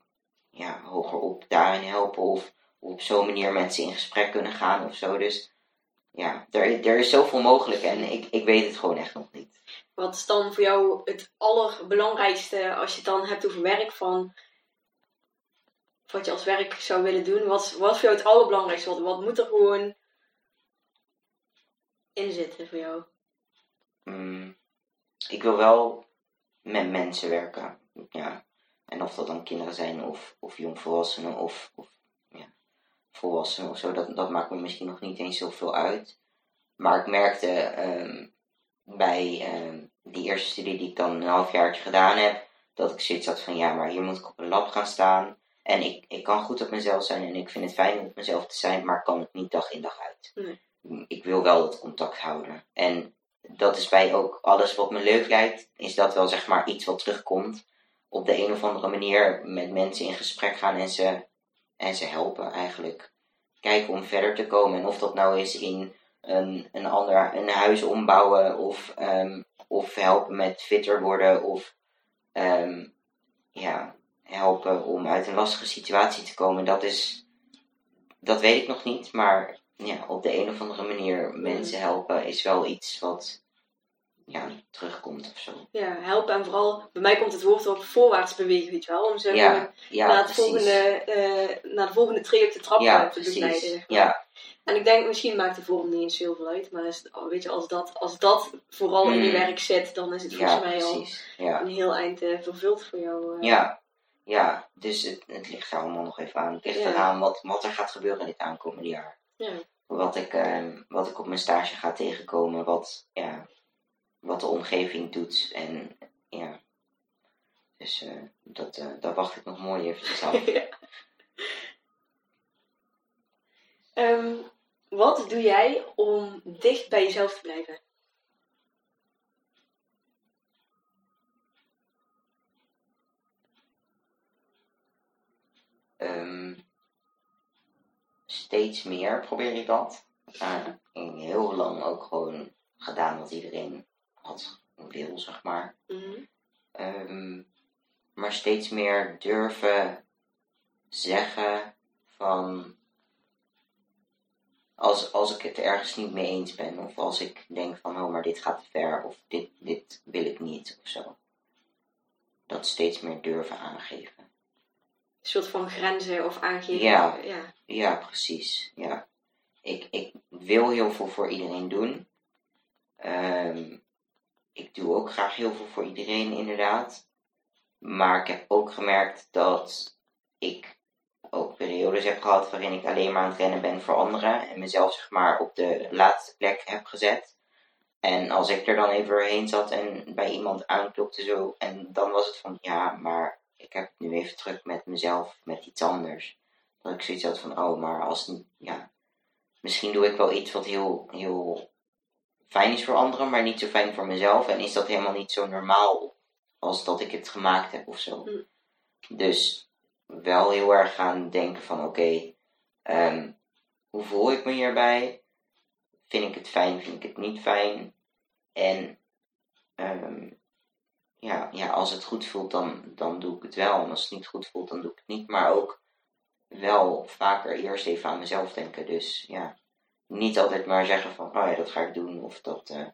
ja, hogerop daarin helpen. Of op zo'n manier met ze in gesprek kunnen gaan of zo. Dus ja, er, er is zoveel mogelijk en ik, ik weet het gewoon echt nog niet. Wat is dan voor jou het allerbelangrijkste als je het dan hebt over werk van wat je als werk zou willen doen? Wat, wat voor jou het allerbelangrijkste? Wat, wat moet er gewoon in zitten voor jou? Mm, ik wil wel met mensen werken. Ja. En of dat dan kinderen zijn of, of jongvolwassenen of, of ja, volwassenen of zo, dat, dat maakt me misschien nog niet eens zoveel uit. Maar ik merkte um, bij um, die eerste studie die ik dan een halfjaartje gedaan heb, dat ik zoiets had van ja, maar hier moet ik op een lab gaan staan. En ik, ik kan goed op mezelf zijn en ik vind het fijn om op mezelf te zijn, maar kan het niet dag in dag uit. Nee. Ik wil wel het contact houden. En dat is bij ook alles wat me leuk lijkt, is dat wel zeg maar iets wat terugkomt. Op de een of andere manier met mensen in gesprek gaan en ze, en ze helpen eigenlijk. Kijken om verder te komen. En of dat nou is in een, een ander een huis ombouwen of, um, of helpen met fitter worden of um, ja, helpen om uit een lastige situatie te komen, dat is, dat weet ik nog niet, maar ja, op de een of andere manier mensen helpen is wel iets wat ja, terugkomt of zo. Ja, helpen en vooral, bij mij komt het woord op voorwaarts bewegen, weet je wel, om ze ja, ja, naar, het volgende, uh, naar de volgende tree op de trap ja, te begeleiden. Ja. En ik denk, misschien maakt de vorm niet eens heel veel uit, maar is, weet je, als dat, als dat vooral mm. in je werk zit, dan is het volgens mij precies. al een heel eind uh, vervuld voor jou. Uh. Ja, ja, dus het, het ligt er allemaal nog even aan. Het ligt Ja. eraan wat, wat er gaat gebeuren dit aankomende jaar. Ja. Wat ik, ehm, wat ik op mijn stage ga tegenkomen, wat, ja, wat de omgeving doet. En ja, dus eh, dat, eh, daar wacht ik nog mooi eventjes af. <laughs> Ja. Ehm, wat doe jij om dicht bij jezelf te blijven? Ehm, steeds meer probeer ik dat. In heel lang ook gewoon gedaan wat iedereen had wil, zeg maar. Mhm. Ehm, maar steeds meer durven zeggen van als, als ik het ergens niet mee eens ben of als ik denk van oh maar dit gaat te ver of dit, dit wil ik niet of zo. Dat steeds meer durven aangeven. Een soort van grenzen of aangeven. Ja. ja. Ja, precies. Ja. Ik, ik wil heel veel voor iedereen doen. Ehm, ik doe ook graag heel veel voor iedereen, inderdaad. Maar ik heb ook gemerkt dat ik ook periodes heb gehad waarin ik alleen maar aan het rennen ben voor anderen. En mezelf zeg maar op de laatste plek heb gezet. En als ik er dan even doorheen zat en bij iemand aanklopte zo. En dan was het van ja, maar ik heb het nu even druk met mezelf, met iets anders. Dat ik zoiets had van oh, maar als ja, misschien doe ik wel iets wat heel, heel fijn is voor anderen, maar niet zo fijn voor mezelf. En is dat helemaal niet zo normaal als dat ik het gemaakt heb of zo. Mm. Dus wel heel erg gaan denken van oké, ehm, hoe voel ik me hierbij? vind ik het fijn, vind ik het niet fijn. En ehm, ja, ja, als het goed voelt, dan, dan doe ik het wel. En als het niet goed voelt, dan doe ik het niet. Maar ook wel vaker eerst even aan mezelf denken. Dus ja, niet altijd maar zeggen van, oh ja, dat ga ik doen. Of dat, eh,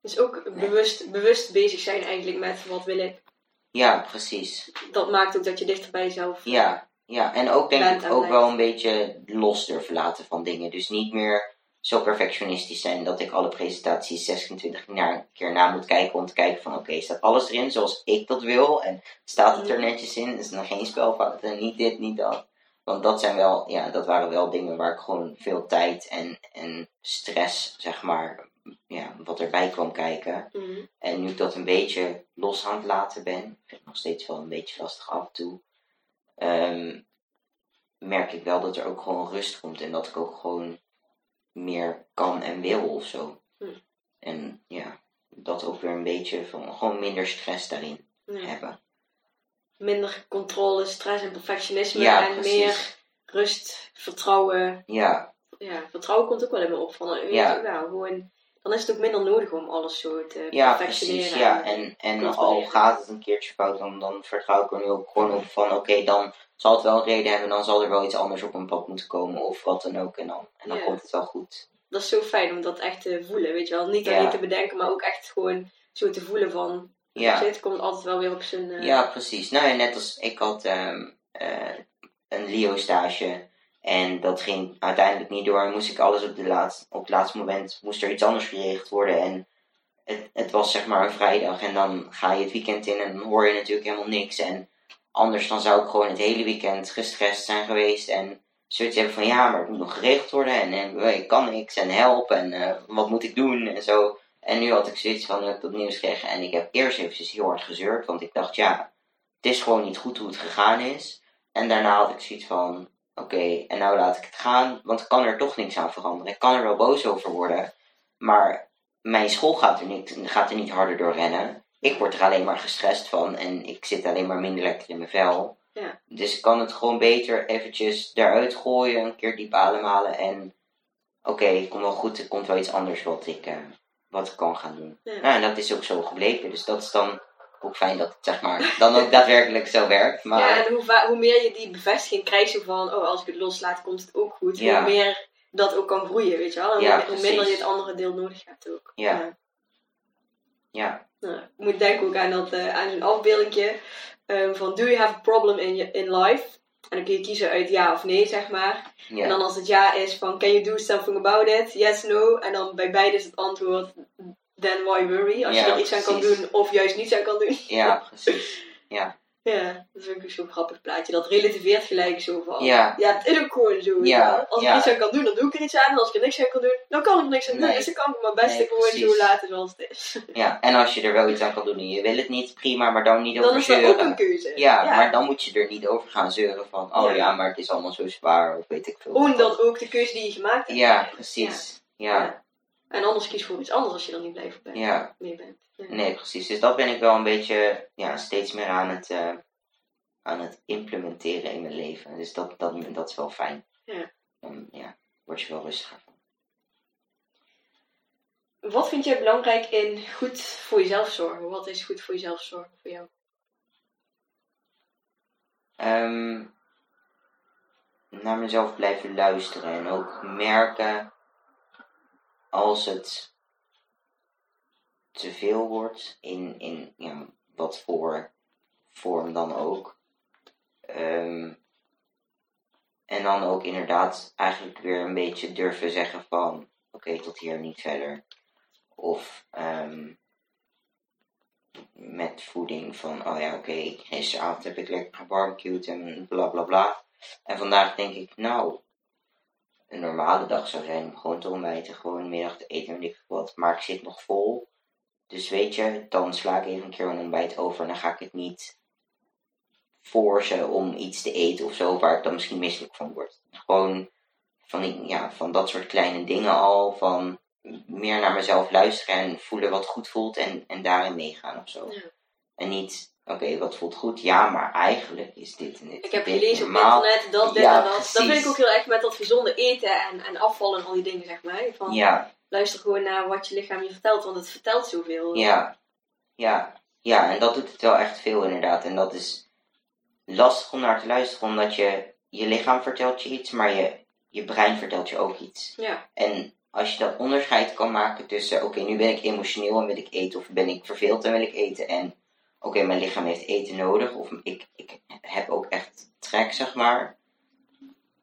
Dus ook bewust, bewust bezig zijn eigenlijk met wat wil ik. ja, precies. Dat maakt ook dat je dichter bij jezelf Ja, ja. En ook denk ik ook blijft. wel een beetje los durven laten van dingen. Dus niet meer zo perfectionistisch zijn dat ik alle presentaties 26 na- keer na moet kijken om te kijken van oké, staat alles erin zoals ik dat wil? En staat het er Mhm. netjes in? Is er nog geen spelfouten? Niet dit, niet dat. Want dat zijn wel, ja, dat waren wel dingen waar ik gewoon veel tijd en, en stress, zeg maar, ja, wat erbij kwam kijken. Mhm. En nu ik dat een beetje los aan het laten ben, vind ik nog steeds wel een beetje lastig af en toe, ehm, merk ik wel dat er ook gewoon rust komt en dat ik ook gewoon meer kan en wil of zo. Hm. En ja, dat ook weer een beetje van gewoon minder stress daarin Ja. hebben. Minder controle, stress en perfectionisme. Ja, en precies. meer rust, vertrouwen. Ja, Ja, vertrouwen komt ook wel in me op. Van, weet Ja. je, gewoon, dan is het ook minder nodig om alles zo te ja perfectioneren. precies. Ja. en- En, al gaat het een keertje fout, dan, dan vertrouw ik er nu ook gewoon op van oké, dan zal het wel een reden hebben, dan zal er wel iets anders op een pad moeten komen of wat dan ook. En dan, en dan Ja. komt het wel goed. dat is zo fijn om dat echt te voelen, weet je wel. Niet Ja. alleen te bedenken, maar ook echt gewoon zo te voelen van... Ja. Het komt altijd wel weer op zijn... eh, Ja, precies. Nou ja, net als ik had ehm, eh, een Leo-stage. En dat ging uiteindelijk niet door. En moest ik alles op, de laatste, op het laatste moment, moest er iets anders geregeld worden. En het, het was zeg maar een vrijdag. En dan ga je het weekend in en dan hoor je natuurlijk helemaal niks. En anders dan zou ik gewoon het hele weekend gestrest zijn geweest. En zoiets hebben van ja, maar het moet nog geregeld worden. En, en eh, ik kan niks en help. En eh, wat moet ik doen en zo. En nu had ik zoiets van, nu heb ik dat nieuws gekregen. En ik heb eerst eventjes heel hard gezeurd. Want ik dacht, ja, het is gewoon niet goed hoe het gegaan is. En daarna had ik zoiets van, oké, en nou laat ik het gaan. Want ik kan er toch niks aan veranderen. Ik kan er wel boos over worden. Maar mijn school gaat er niet, gaat er niet harder door rennen. Ik word er alleen maar gestrest van. En ik zit alleen maar minder lekker in mijn vel. Ja. Dus ik kan het gewoon beter eventjes eruit gooien. Een keer diep ademhalen. En oké, het komt wel goed. Er komt wel iets anders wat ik, eh, wat ik kan gaan doen. Ja. Nou, en dat is ook zo gebleken. Dus dat is dan ook fijn dat het zeg maar dan ook <laughs> daadwerkelijk zo werkt. Maar Ja, en hoe, hoe meer je die bevestiging krijgt, zo van, oh, als ik het loslaat, komt het ook goed. Ja. Hoe meer dat ook kan groeien, weet je wel. En Ja, hoe, hoe minder je het andere deel nodig hebt ook. Ja. ja, Nou, ik moet denken ook aan, dat, eh, aan zo'n afbeeldingje ehm, van, do you have a problem in, in life? En dan kun je kiezen uit ja of nee, zeg maar. En dan als het ja is van, can you do something about it? Yes, no. En dan bij beide is het antwoord, then why worry? Als je er iets aan kan doen of juist niets aan kan doen. ja, <laughs> precies. Ja, Ja, dat vind ik ook zo'n grappig plaatje. Dat relativeert gelijk zo van. Ja. ja het is ook gewoon zo. Ja. Als ik ja. iets aan kan doen, dan doe ik er iets aan. En als ik er niks aan kan doen, dan kan ik er niks aan doen. Nee. Dus dan kan ik mijn beste Nee, gewoon precies. zo laten zoals het is. ja. En als je er wel iets aan kan doen en je wil het niet, prima, maar dan niet Dan over is dat ook zeuren. een keuze. Ja, maar dan moet je er niet over gaan zeuren van, oh Ja. maar het is allemaal zo zwaar, of weet ik veel. Gewoon dat ook de keuze die je gemaakt hebt. Ja, precies. Ja. En anders kies voor iets anders als je er niet blij van bent. ja. mee bent. Ja. Nee, precies. Dus dat ben ik wel een beetje, ja, steeds meer aan het, eh, aan het implementeren in mijn leven. Dus dat, dat, dat is wel fijn. Ja. Dan, ja, word je wel rustiger van. Wat vind jij belangrijk in goed voor jezelf zorgen? Wat is goed voor jezelf zorgen voor jou? Ehm, naar mezelf blijven luisteren en ook merken als het te veel wordt, in, in ja, wat voor vorm dan ook. Ehm, en dan ook inderdaad eigenlijk weer een beetje durven zeggen van oké, tot hier niet verder. Of ehm, met voeding van oh ja, oké, gisteravond heb ik lekker gebarbecued en bla bla bla. En vandaag denk ik, nou, een normale dag zou zijn om gewoon te ontbijten, gewoon middag te eten en weet ik veel wat. Maar ik zit nog vol. Dus weet je, dan sla ik even een keer een ontbijt over en dan ga ik het niet forcen om iets te eten of zo, waar ik dan misschien misselijk van word. Gewoon van, die, ja, van dat soort kleine dingen al, van meer naar mezelf luisteren en voelen wat goed voelt en, en daarin meegaan of zo. Ja. En niet oké, wat voelt goed? Ja, maar eigenlijk is dit en dit. Ik heb gelezen op internet dat, dit Ja, en dat. Dat vind precies. ik ook heel erg met dat gezonde eten en, en afvallen en al die dingen, zeg maar. Van, Ja, Luister gewoon naar wat je lichaam je vertelt, want het vertelt zoveel. ja, ja, ja, en dat doet het wel echt veel inderdaad. En dat is lastig om naar te luisteren, omdat je, je lichaam vertelt je iets, maar je, je brein vertelt je ook iets. Ja, En als je dat onderscheid kan maken tussen, oké, nu ben ik emotioneel en wil ik eten, of ben ik verveeld en wil ik eten, en oké, mijn lichaam heeft eten nodig, of ik, ik heb ook echt trek, zeg maar.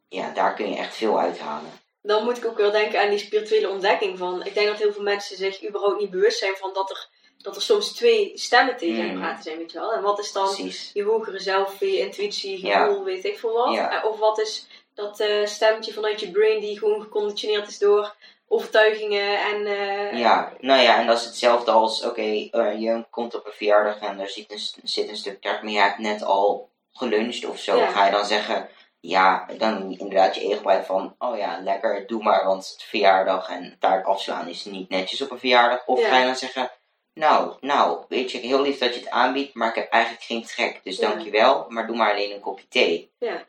Ja, daar kun je echt veel uithalen. dan moet ik ook wel denken aan die spirituele ontdekking van. Ik denk dat heel veel mensen zich überhaupt niet bewust zijn van dat er, dat er soms twee stemmen tegen Mm. praten zijn, weet je wel. En wat is dan Precies. je hogere zelf, je intuïtie, Ja. gevoel, weet ik veel wat. Ja. Eh, Of wat is dat eh, stemmetje vanuit je brain die gewoon geconditioneerd is door overtuigingen en... eh, Ja, nou ja, en dat is hetzelfde als, oké, eh, je komt op een verjaardag en er zit een, zit een stuk taart, maar je hebt net al geluncht of zo. Ja. Ga je dan zeggen, ja, dan inderdaad je bij van, oh ja, lekker, doe maar, want het verjaardag en taart afslaan is niet netjes op een verjaardag. Of Ja. ga je dan zeggen, nou, nou, weet je, heel lief dat je het aanbiedt, maar ik heb eigenlijk geen trek, dus Ja. dankjewel, maar doe maar alleen een kopje thee. Ja.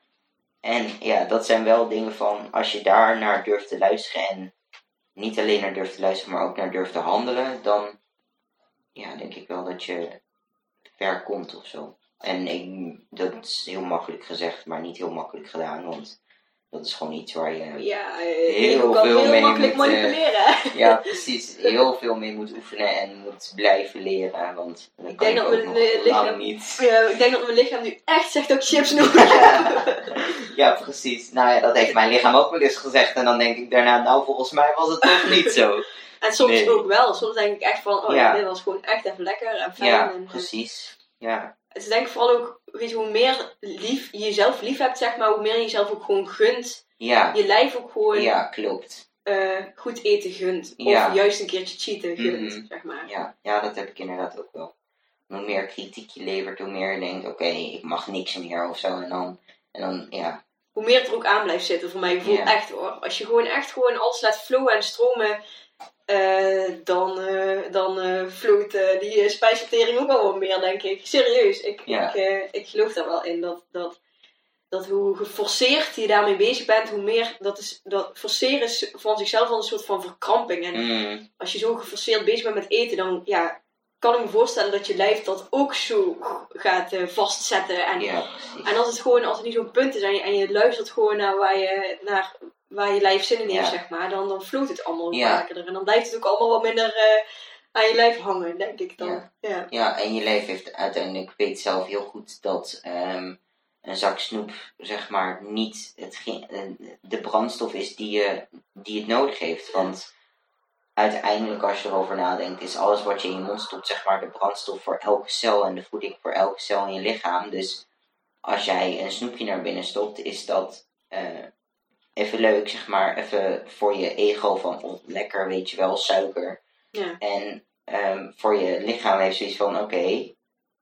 En ja, dat zijn wel dingen van, als je daar naar durft te luisteren en niet alleen naar durft te luisteren, maar ook naar durft te handelen, dan ja, denk ik wel dat je ver komt of zo. En ik, dat is heel makkelijk gezegd, maar niet heel makkelijk gedaan, want dat is gewoon iets waar je Ja, Heel je veel heel mee makkelijk moet, eh, manipuleren. <laughs> ja, precies heel veel mee moet oefenen en moet blijven leren, want dat Ik kan denk ik dat ook mijn lichaam- niet. Ja, ik denk dat mijn lichaam nu echt zegt dat ik chips <laughs> nodig heb. <laughs> Ja, precies. Nou ja, dat heeft mijn lichaam ook wel eens gezegd en dan denk ik daarna, nou volgens mij was het toch niet zo. <laughs> En soms Nee. ook wel. Soms denk ik echt van, oh ja, dit was gewoon echt even lekker en fijn. Ja, en, eh, precies. Ja, Het is denk ik vooral ook, weet je, hoe meer lief, je jezelf lief hebt, zeg maar, hoe meer je jezelf ook gewoon gunt. ja, Je lijf ook gewoon ja, klopt. eh, goed eten gunt. Ja. Of juist een keertje cheaten gunt, Mhm. zeg maar. Ja, ja, dat heb ik inderdaad ook wel. Hoe meer kritiek je levert, hoe meer je denkt, oké, ik mag niks meer of zo. En dan, en dan ja, Hoe meer het er ook aan blijft zitten, voor mijn gevoel Ja. echt hoor. Als je gewoon echt gewoon alles laat flowen en stromen, eh, dan, eh dan float eh, die uh, spijsvertering ook wel wat meer, denk ik. Serieus, ik, Ja. ik, ik geloof daar wel in. Dat, dat, dat hoe geforceerd je daarmee bezig bent, hoe meer dat is. Dat forceren is van zichzelf al een soort van verkramping. En mm, als je zo geforceerd bezig bent met eten, dan ja, kan ik me voorstellen dat je lijf dat ook zo gaat eh, vastzetten. En, ja, en als het gewoon, als het niet zo'n punt is en je, en je luistert gewoon naar waar je, naar waar je lijf zin in heeft, Ja. zeg maar, dan, dan vloeit het allemaal Ja. makkelijker. En dan blijft het ook allemaal wat minder eh, aan je lijf hangen, denk ik dan. Ja. Ja. En je lijf heeft uiteindelijk, weet zelf heel goed dat ehm, een zak snoep, zeg maar, niet eh, de brandstof is die, je, die het nodig heeft. Want uiteindelijk, als je erover nadenkt, is alles wat je in je mond stopt, zeg maar, de brandstof voor elke cel en de voeding voor elke cel in je lichaam. Dus als jij een snoepje naar binnen stopt, is dat eh, even leuk, zeg maar, even voor je ego van, oh, lekker, weet je wel, suiker. Ja. En ehm, voor je lichaam heeft zoiets van, oké,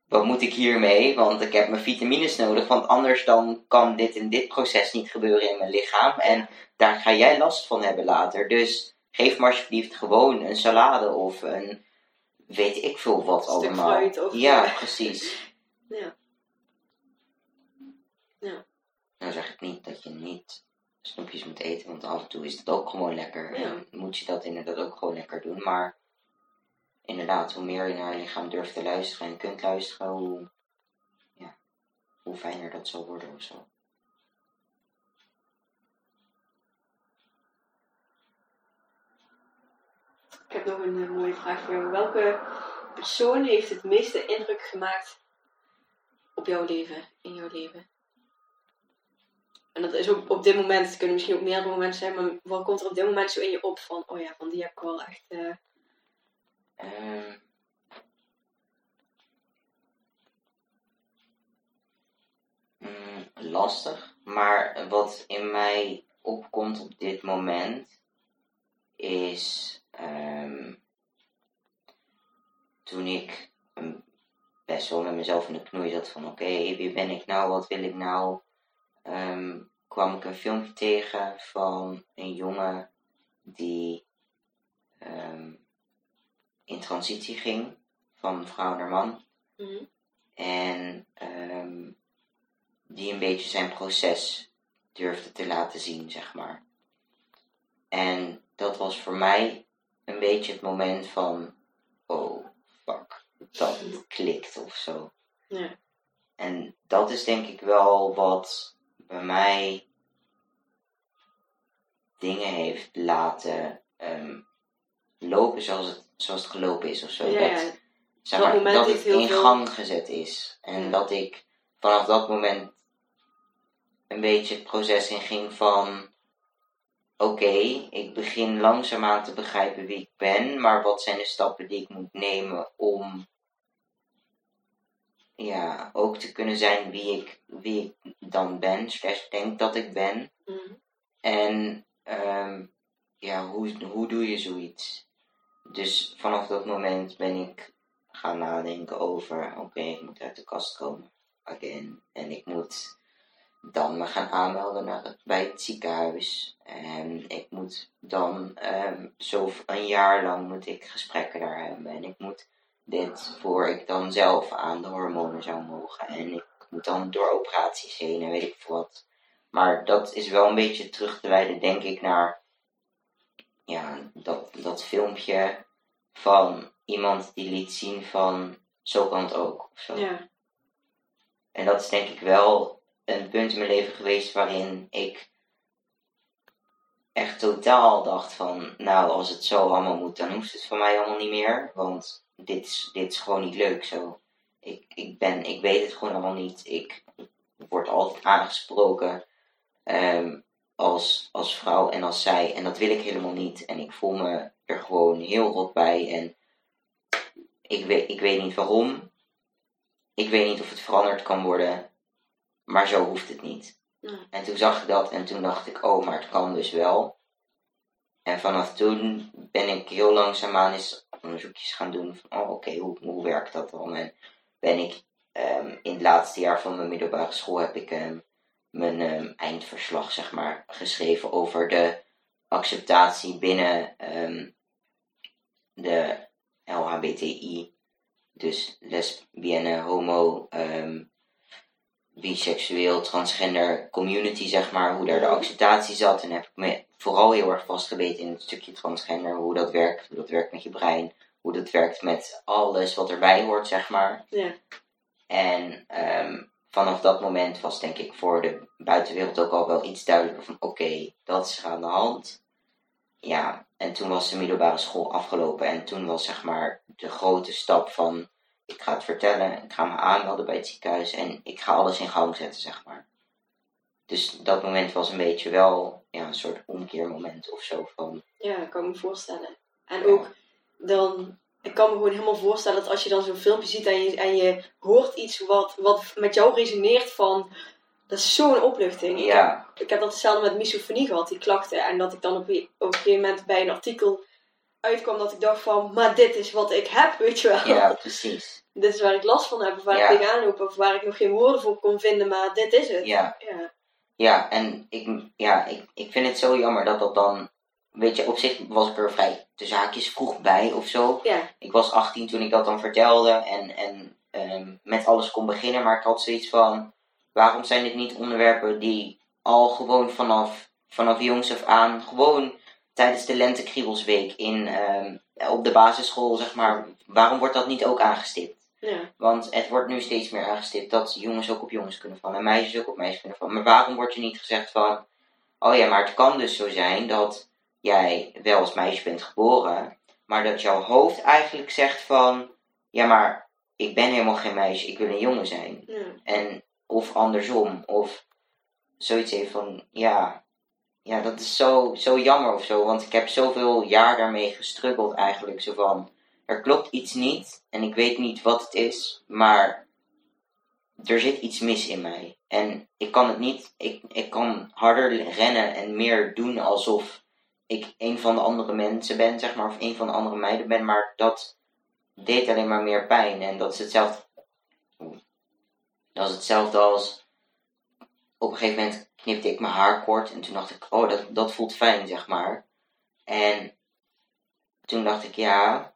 wat moet ik hiermee? Want ik heb mijn vitamines nodig, want anders dan kan dit en dit proces niet gebeuren in mijn lichaam. En daar ga jij last van hebben later. Dus geef me alsjeblieft gewoon een salade of een, weet ik veel wat Een stuk allemaal. fruit of, ja, precies. <laughs> Ja. Ja. Nou zeg ik niet dat je niet snoepjes moet eten, want af en toe is dat ook gewoon lekker. Ja. En moet je dat inderdaad ook gewoon lekker doen. Maar inderdaad, hoe meer je naar je lichaam durft te luisteren en kunt luisteren, hoe, ja, hoe fijner dat zal worden of zo. Heb nog een eh, mooie vraag voor jou. Welke persoon heeft het meeste indruk gemaakt op jouw leven, in jouw leven? En dat is ook op dit moment, het kunnen misschien ook meerdere momenten zijn, maar wat komt er op dit moment zo in je op van, oh ja, van die heb ik wel echt, eh, Ehm. Mm, lastig, maar wat in mij opkomt op dit moment is ehm, toen ik best wel met mezelf in de knoei zat van oké, wie ben ik nou, wat wil ik nou, ehm, kwam ik een filmpje tegen van een jongen die ehm, in transitie ging van vrouw naar man. mhm. En die een beetje zijn proces durfde te laten zien, zeg maar. En dat was voor mij een beetje het moment van, oh fuck, dat klikt of zo. Ja. En dat is denk ik wel wat bij mij dingen heeft laten ehm, lopen zoals het, zoals het gelopen is of zo. Ja, dat, ja. zeg Dat maar, moment dat heeft het in veel- gang gezet is. En dat ik vanaf dat moment een beetje het proces in ging van... Oké, ik begin langzaamaan te begrijpen wie ik ben, maar wat zijn de stappen die ik moet nemen om ja, ook te kunnen zijn wie ik, wie ik dan ben, slash denk dat ik ben. Mhm. En ehm, ja, hoe, hoe doe je zoiets? Dus vanaf dat moment ben ik gaan nadenken over, oké, ik moet uit de kast komen, again. En ik moet dan me gaan aanmelden naar het, bij het ziekenhuis. En ik moet dan ehm, zo een jaar lang moet ik gesprekken daar hebben. En ik moet dit voor ik dan zelf aan de hormonen zou mogen. En ik moet dan door operaties heen en weet ik veel wat. Maar dat is wel een beetje terug te wijden, denk ik, naar ja, dat, dat filmpje van iemand die liet zien van zo kan het ook. Of zo. Ja. En dat is denk ik wel een punt in mijn leven geweest waarin ik echt totaal dacht van, nou als het zo allemaal moet, dan hoeft het voor mij allemaal niet meer. Want dit is, dit is gewoon niet leuk zo. Ik, ik, ben, ik weet het gewoon allemaal niet. Ik word altijd aangesproken ehm, als, als vrouw en als zij. En dat wil ik helemaal niet. En ik voel me er gewoon heel rot bij. En ik weet, ik weet niet waarom. Ik weet niet of het veranderd kan worden. Maar zo hoeft het niet. En toen zag ik dat en toen dacht ik, oh, maar het kan dus wel. En vanaf toen ben ik heel langzaamaan eens onderzoekjes gaan doen van, oh, oké, hoe, hoe werkt dat dan? En ben ik ehm, in het laatste jaar van mijn middelbare school heb ik ehm, mijn ehm, eindverslag, zeg maar, geschreven over de acceptatie binnen de LHBTI. Dus lesbienne, homo, biseksueel, transgender community, zeg maar, hoe daar de acceptatie zat. En heb ik me vooral heel erg vastgebeten in het stukje transgender, hoe dat werkt, hoe dat werkt met je brein, hoe dat werkt met alles wat erbij hoort, zeg maar. Ja. En ehm, vanaf dat moment was denk ik voor de buitenwereld ook al wel iets duidelijker van oké, dat is aan de hand. Ja, en toen was de middelbare school afgelopen en toen was zeg maar de grote stap van ik ga het vertellen, ik ga me aanmelden bij het ziekenhuis en ik ga alles in gang zetten, zeg maar. Dus dat moment was een beetje wel ja, een soort omkeermoment of zo van Ja, dat kan ik me voorstellen. En ook dan, ik kan me gewoon helemaal voorstellen dat als je dan zo'n filmpje ziet en je, en je hoort iets wat, wat met jou resoneert van, dat is zo'n opluchting. Ik, heb, ja, ik heb dat hetzelfde met misofonie gehad, die klachten. En dat ik dan op, een- op een gegeven moment bij een artikel uitkwam dat ik dacht van, maar dit is wat ik heb, <laughs> weet je wel. ja, precies. Dit is waar ik last van heb, of waar Ja. ik tegenaan loop, of waar ik nog geen woorden voor kon vinden, maar dit is het. Ja. Ja. Ja, en ik, ja, ik, ik vind het zo jammer dat dat dan. Weet je, op zich was ik er vrij de zaakjes vroeg bij of zo. Ja. Ik was 18 toen ik dat dan vertelde en, en ehm, met alles kon beginnen, maar ik had zoiets van: waarom zijn dit niet onderwerpen die al gewoon vanaf, vanaf jongs af aan, gewoon tijdens de Lentekriebelsweek in, ehm, op de basisschool, zeg maar, waarom wordt dat niet ook aangestipt? Ja. Want het wordt nu steeds meer aangestipt dat jongens ook op jongens kunnen vallen en meisjes ook op meisjes kunnen vallen. Maar waarom wordt er niet gezegd van, oh ja, maar het kan dus zo zijn dat jij wel als meisje bent geboren, maar dat jouw hoofd eigenlijk zegt van, ja maar ik ben helemaal geen meisje, ik wil een jongen zijn. Ja. En, of andersom, of zoiets heeft van, ja, ja dat is zo, zo jammer of zo, want ik heb zoveel jaar daarmee gestruggeld eigenlijk, zo van, er klopt iets niet en ik weet niet wat het is, maar er zit iets mis in mij. En ik kan het niet, ik, ik kan harder rennen en meer doen alsof ik een van de andere mensen ben, zeg maar, of een van de andere meiden ben, maar dat deed alleen maar meer pijn. En dat is hetzelfde, dat is hetzelfde als, op een gegeven moment knipte ik mijn haar kort en toen dacht ik, oh, dat, dat voelt fijn, zeg maar. En toen dacht ik, ja,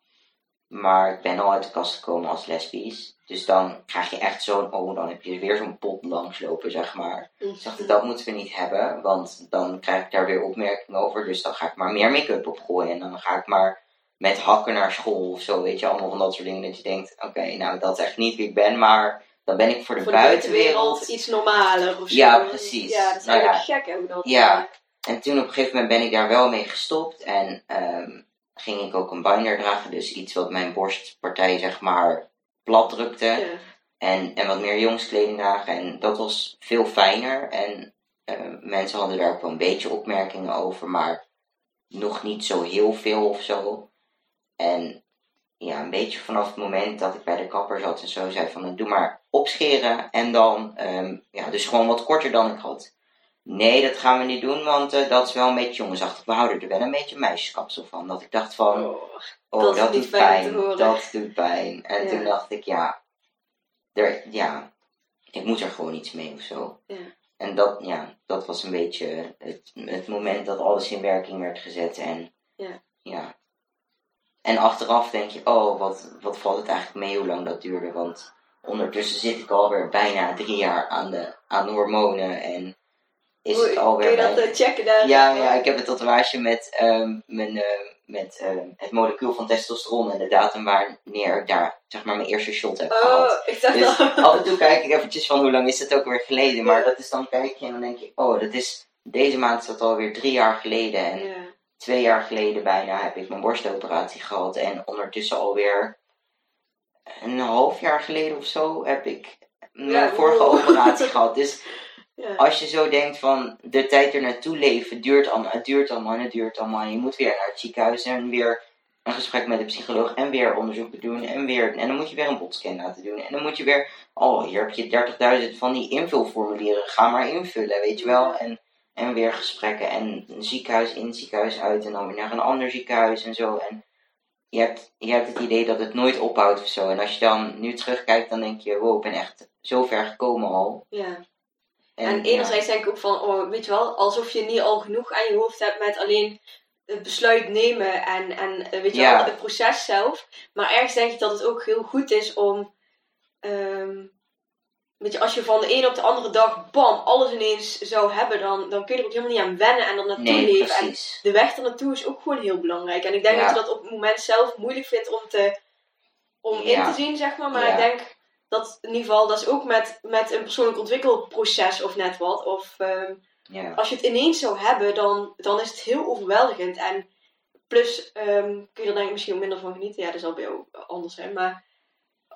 Maar ik ben al uit de kast gekomen als lesbisch. Dus dan krijg je echt zo'n, oh, dan heb je weer zo'n pot langslopen, zeg maar. Dus dacht ik, dat moeten we niet hebben, want dan krijg ik daar weer opmerkingen over. Dus dan ga ik maar meer make-up op gooien. En dan ga ik maar met hakken naar school of zo, weet je, allemaal van dat soort dingen. Dat je denkt, oké, nou, dat is echt niet wie ik ben, maar dan ben ik voor de, Voor de buitenwereld iets normaler of zo. Ja, precies. Ja, dat is Nou ja. gek ook dat. Ja. En toen op een gegeven moment ben ik daar wel mee gestopt. En ehm, ging ik ook een binder dragen. Dus iets wat mijn borstpartij zeg maar plat drukte. Ja. En, en wat meer jongskleding dragen. En dat was veel fijner. En ehm, mensen hadden daar ook wel een beetje opmerkingen over. Maar nog niet zo heel veel of zo. En ja, een beetje vanaf het moment dat ik bij de kapper zat en zo zei van doe maar opscheren. En dan, ehm, ja, dus gewoon wat korter dan ik had. Nee, dat gaan we niet doen, want eh, dat is wel een beetje jongensachtig. We houden er wel een beetje meisjeskapsel van. Dat ik dacht van, Oh. oh, dat doet pijn. Dat doet pijn. En Ja. toen dacht ik, ja, er, ja, ik moet er gewoon iets mee of zo. Ja. En dat, ja, dat was een beetje het, het moment dat alles in werking werd gezet. En Ja. ja. En achteraf denk je, oh, wat, wat valt het eigenlijk mee hoe lang dat duurde. Want ondertussen zit ik alweer bijna drie jaar aan de, aan de hormonen. En is Hoe- het alweer Kun je dat bijna- eh, checken daar? ja, ja, ik heb een tatoeage met, ehm, mijn, eh, met ehm, het molecuul van testosteron en de datum wanneer ik daar zeg maar mijn eerste shot heb gehad. Oh, ik dacht Dus al. af en toe kijk ik eventjes van hoe lang is het ook weer geleden. Maar dat is dan kijk je en dan denk je, oh, dat is, deze maand is dat alweer drie jaar geleden. En Ja. Twee jaar geleden bijna heb ik mijn borstoperatie gehad. En ondertussen alweer een half jaar geleden of zo heb ik mijn Ja, vorige wow. operatie gehad. Dus <laughs> Ja. als je zo denkt van de tijd er naartoe leven, duurt allemaal, het duurt allemaal en het duurt allemaal. En je moet weer naar het ziekenhuis en weer een gesprek met de psycholoog en weer onderzoeken doen en weer. En dan moet je weer een botscan laten doen. En dan moet je weer, oh hier heb je 30.000 van die invulformulieren, ga maar invullen, weet je wel. En, en weer gesprekken en een ziekenhuis in, ziekenhuis uit en dan weer naar een ander ziekenhuis en zo. En je hebt, je hebt het idee dat het nooit ophoudt of zo. En als je dan nu terugkijkt, dan denk je, wow, ik ben echt zo ver gekomen al. ja. En, En enerzijds denk ik ook van, oh, weet je wel, alsof je niet al genoeg aan je hoofd hebt met alleen het besluit nemen en, en eh, weet je Ja. wel, het proces zelf. Maar ergens denk ik dat het ook heel goed is om, ehm, weet je, als je van de ene op de andere dag, bam, alles ineens zou hebben, dan, dan kun je er ook helemaal niet aan wennen en er naartoe Nee, leven. En de weg er naartoe is ook gewoon heel belangrijk. En ik denk Ja. dat je dat op het moment zelf moeilijk vindt om, te, om in te zien, zeg maar. Maar Ja. ik denk dat in ieder geval, dat is ook met, met een persoonlijk ontwikkelproces of net wat. Of ehm, Ja. als je het ineens zou hebben, dan, dan is het heel overweldigend. En plus ehm, kun je er denk ik misschien ook minder van genieten. Ja, dat zal bij jou anders zijn. Maar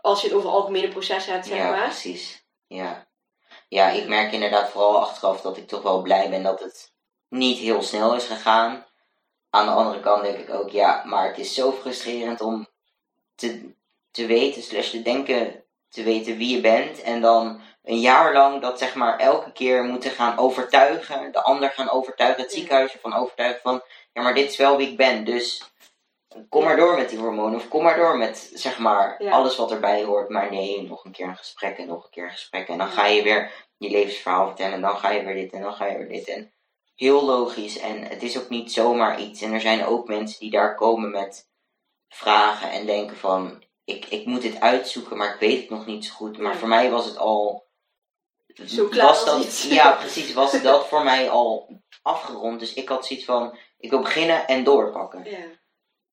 als je het over algemene processen hebt, zeg ja, maar. precies. Ja. ja, ik merk inderdaad vooral achteraf dat ik toch wel blij ben dat het niet heel snel is gegaan. Aan de andere kant denk ik ook, ja, maar het is zo frustrerend om te, te weten, slash te denken, te weten wie je bent. En dan een jaar lang dat zeg maar elke keer moeten gaan overtuigen, de ander gaan overtuigen, het ziekenhuis ervan overtuigen van, ja, maar dit is wel wie ik ben, dus kom maar door met die hormonen. Of kom maar door met, zeg maar, alles wat erbij hoort. Maar nee, nog een keer een gesprek en nog een keer een gesprek. En dan ga je weer je levensverhaal vertellen. En dan ga je weer dit en dan ga je weer dit. En heel logisch. En het is ook niet zomaar iets. En er zijn ook mensen die daar komen met vragen en denken van... Ik, ik moet dit uitzoeken, maar ik weet het nog niet zo goed. Maar voor mij was het al... Zo klaar was dat. Ja, precies. Was dat voor mij al afgerond. Dus ik had zoiets van... Ik wil beginnen en doorpakken. Ja.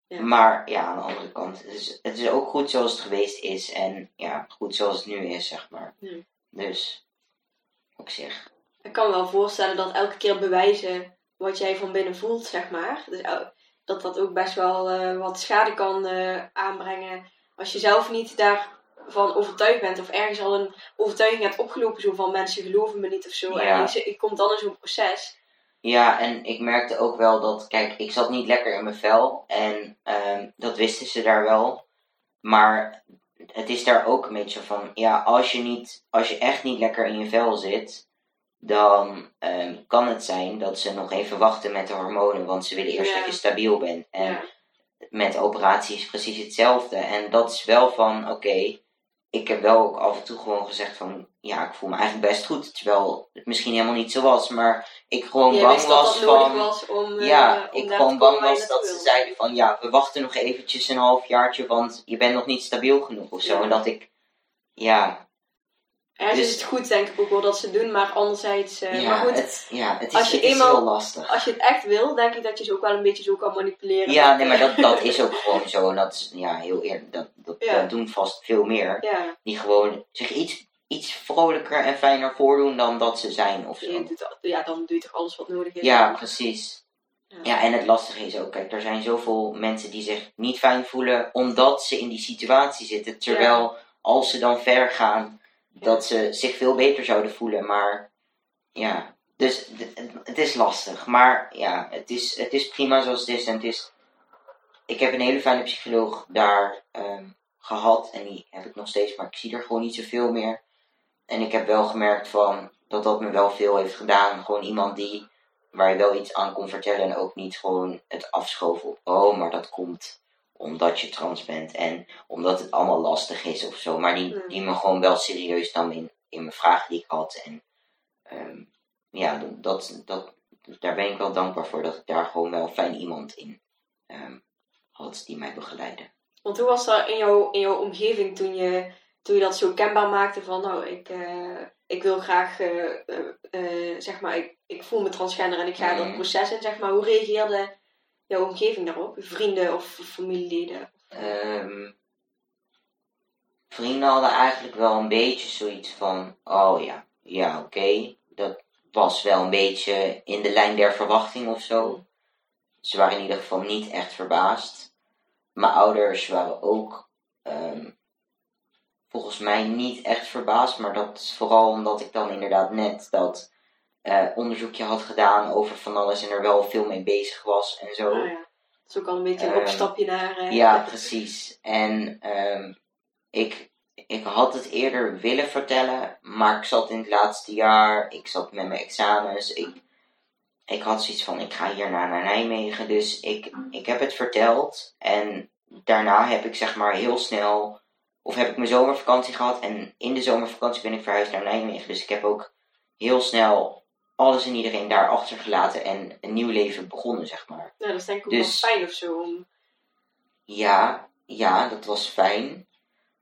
Ja. Maar ja, aan de andere kant, het is, het is ook goed zoals het geweest is. En ja, goed zoals het nu is, zeg maar. Ja. Dus, op zich. Ik kan me wel voorstellen dat elke keer bewijzen wat jij van binnen voelt, zeg maar. Dus dat dat ook best wel eh, wat schade kan eh, aanbrengen. Als je zelf niet daarvan overtuigd bent. Of ergens al een overtuiging hebt opgelopen. Zo van mensen geloven me niet of zo. Ja. En je komt dan in zo'n proces. Ja, en ik merkte ook wel dat, kijk, ik zat niet lekker in mijn vel. En ehm, dat wisten ze daar wel. Maar het is daar ook een beetje van, ja, als je, niet, als je echt niet lekker in je vel zit, dan ehm, kan het zijn dat ze nog even wachten met de hormonen, want ze willen eerst Ja. dat je stabiel bent. En Ja. met operaties precies hetzelfde. En dat is wel van, oké, ik heb wel ook af en toe gewoon gezegd van, ja, ik voel me eigenlijk best goed. Terwijl het misschien helemaal niet zo was, maar ik gewoon Jij bang was van... was om, eh, ja, om ik gewoon bang was dat ze zeiden van, ja, we wachten nog eventjes een halfjaartje, want je bent nog niet stabiel genoeg of zo. Ja. En dat ik, ja, Dus- is het goed, denk ik ook wel, dat ze doen, maar anderzijds... eh, ja, maar goed, het, ja, het is, als je het is eenmaal- heel lastig. als je het echt wil, denk ik dat je ze ook wel een beetje zo kan manipuleren. Ja, nee, maar dat, dat is ook gewoon zo. En dat is, ja, heel eerlijk, dat, dat, Ja. dat doen vast veel meer. Ja, Die gewoon zich iets, iets vrolijker en fijner voordoen dan dat ze zijn of zo. ja, dan doe je toch alles wat nodig is. Ja, precies. Ja. Ja, en het lastige is ook, kijk, er zijn zoveel mensen die zich niet fijn voelen omdat ze in die situatie zitten. Terwijl als ze dan ver gaan, dat ze zich veel beter zouden voelen. Maar ja, dus het is lastig. Maar ja, het is, het is prima zoals het is. En het is, ik heb een hele fijne psycholoog daar ehm, gehad en die heb ik nog steeds, maar ik zie er gewoon niet zoveel meer. En ik heb wel gemerkt van, dat dat me wel veel heeft gedaan. Gewoon iemand die waar je wel iets aan kon vertellen en ook niet gewoon het afschoven op, oh, maar dat komt omdat je trans bent en omdat het allemaal lastig is of zo. Maar die, Mm. die me gewoon wel serieus nam in, in mijn vragen die ik had. En ehm, ja, dat, dat, daar ben ik wel dankbaar voor dat ik daar gewoon wel fijn iemand in ehm, had die mij begeleidde. Want hoe was dat in jouw, in jouw omgeving toen je, toen je dat zo kenbaar maakte van, nou, ik, eh, ik wil graag, eh, eh, zeg maar, ik, ik voel me transgender en ik ga dat Mhm. proces in, zeg maar. Hoe reageerde jouw omgeving daarop? Vrienden of familieleden? Ehm, vrienden hadden eigenlijk wel een beetje zoiets van: oh ja, ja, oké. Dat was wel een beetje in de lijn der verwachting of zo. Ze waren in ieder geval niet echt verbaasd. Mijn ouders waren ook ehm, volgens mij niet echt verbaasd, maar dat is vooral omdat ik dan inderdaad net dat eh, onderzoekje had gedaan over van alles en er wel veel mee bezig was en zo. Oh ja. Dat is ook al een beetje een Ehm, opstapje naar... eh, Ja, precies. En ehm, ik, ik had het eerder willen vertellen, maar ik zat in het laatste jaar, ik zat met mijn examens, ik, ik had zoiets van, ik ga hierna naar Nijmegen, dus ik, ik heb het verteld en daarna heb ik zeg maar heel snel, of heb ik mijn zomervakantie gehad en in de zomervakantie ben ik verhuisd naar Nijmegen, dus ik heb ook heel snel alles en iedereen daar achtergelaten en een nieuw leven begonnen, zeg maar. Ja, dat is denk ik ook Dus- wel fijn of zo. Om... Ja, ja, dat was fijn.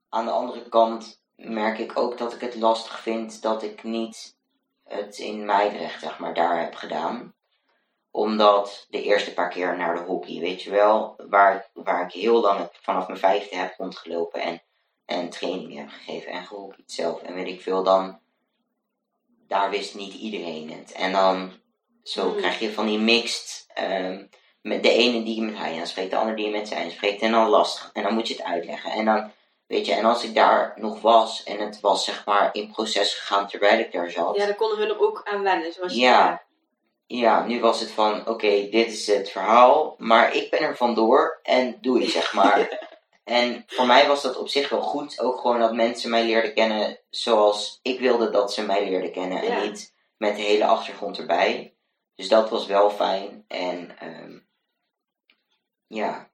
Aan de andere kant merk ik ook dat ik het lastig vind dat ik niet het in Meidrecht, zeg maar, daar heb gedaan. Omdat de eerste paar keer naar de hockey, weet je wel, waar, waar ik heel lang vanaf mijn vijfde heb rondgelopen en, en trainingen heb gegeven en gehockeyd zelf. En weet ik veel, dan, daar wist niet iedereen het. En dan, zo Mhm. krijg je van die mixed, ehm, met de ene die je met hij aanspreekt, de andere die je met zij aanspreekt. En dan lastig. En dan moet je het uitleggen. En dan, weet je, en als ik daar nog was en het was zeg maar in proces gegaan terwijl ik daar zat. Ja, dan konden hun er ook aan wennen. Zoals je Ja. Ja, nu was het van, oké, dit is het verhaal, maar ik ben er vandoor en doe je, zeg maar. <laughs> en voor mij was dat op zich wel goed. Ook gewoon dat mensen mij leerden kennen zoals ik wilde dat ze mij leerden kennen. Ja. En niet met de hele achtergrond erbij. Dus dat was wel fijn. En ehm, ja.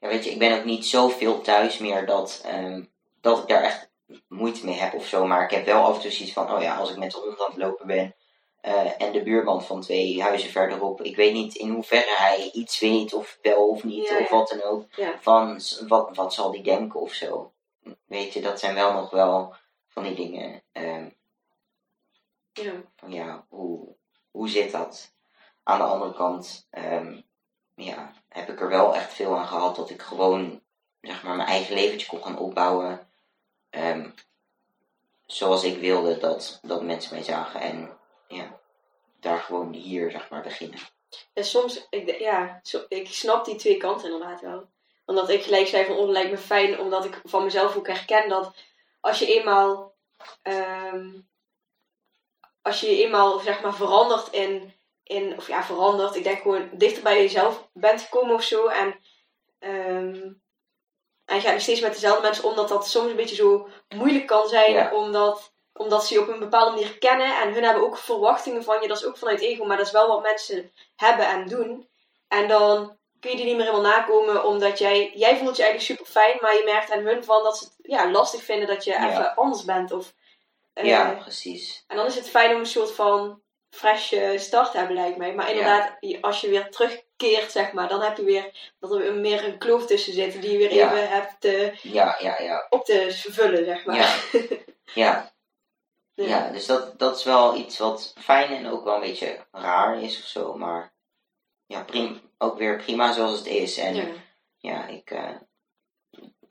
ja, weet je, ik ben ook niet zoveel thuis meer dat, ehm, dat ik daar echt moeite mee heb of zo. Maar ik heb wel af en toe zoiets van, oh ja, als ik met de hond aan het lopen ben eh, en de buurman van twee huizen verderop. Ik weet niet in hoeverre hij iets weet of wel of niet Ja, of wat dan ook. Ja. Van wat, wat zal die denken of zo. Weet je, dat zijn wel nog wel van die dingen. ehm, van ja, hoe, hoe zit dat? Aan de andere kant ehm, ja, heb ik er wel echt veel aan gehad dat ik gewoon zeg maar, mijn eigen leventje kon gaan opbouwen. ehm, zoals ik wilde dat, dat mensen mij zagen. En ja, daar gewoon hier zeg maar beginnen. Ja, soms, ik, ja, ik snap die twee kanten inderdaad wel. Omdat ik gelijk zei van, oh, lijkt me fijn, omdat ik van mezelf ook herken dat als je eenmaal, ehm, als je eenmaal, zeg maar, verandert in, in, of ja, verandert, ik denk gewoon dichter bij jezelf bent gekomen of zo, en, ehm, en je gaat nog steeds met dezelfde mensen om, dat dat soms een beetje zo moeilijk kan zijn, Ja. omdat, omdat ze je op een bepaalde manier kennen, en hun hebben ook verwachtingen van je, dat is ook vanuit ego, maar dat is wel wat mensen hebben en doen. En dan kun je die niet meer helemaal nakomen, omdat jij, jij voelt je eigenlijk super fijn, maar je merkt aan hun van dat ze het ja, lastig vinden dat je Ja. even anders bent. Of, eh, ja, precies. En dan is het fijn om een soort van freshje start te hebben, lijkt mij. Maar inderdaad, als je weer terugkeert, zeg maar, dan heb je weer dat er weer meer een kloof tussen zit die je weer Ja. even hebt Ja, ja, ja. op te vervullen, zeg maar. Ja. <laughs> Ja, Ja. ja, dus dat, dat is wel iets wat fijn en ook wel een beetje raar is of zo. Maar ja, prim, ook weer prima zoals het is. En Ja. ja, ik, eh,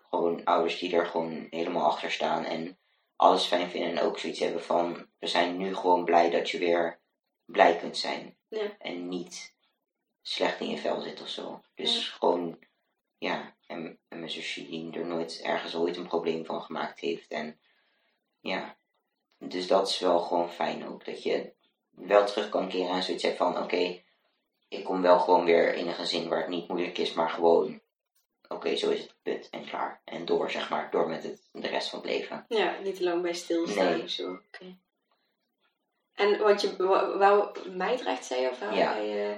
gewoon ouders die er gewoon helemaal achter staan en alles fijn vinden en ook zoiets hebben van, we zijn nu gewoon blij dat je weer blij kunt zijn. Ja. En niet slecht in je vel zit of zo. Dus Ja. gewoon, ja, en, en mijn zusje die er nooit ergens ooit een probleem van gemaakt heeft. En ja, dus dat is wel gewoon fijn ook, dat je wel terug kan keren en zoiets hebt van, oké, ik kom wel gewoon weer in een gezin waar het niet moeilijk is, maar gewoon, oké, zo is het, punt, en klaar. En door, zeg maar, door met het, de rest van het leven. Ja, niet te lang bij stilstaan Nee. of zo. Oké. En want je wou- Meidrecht zei of wou Ja. eh,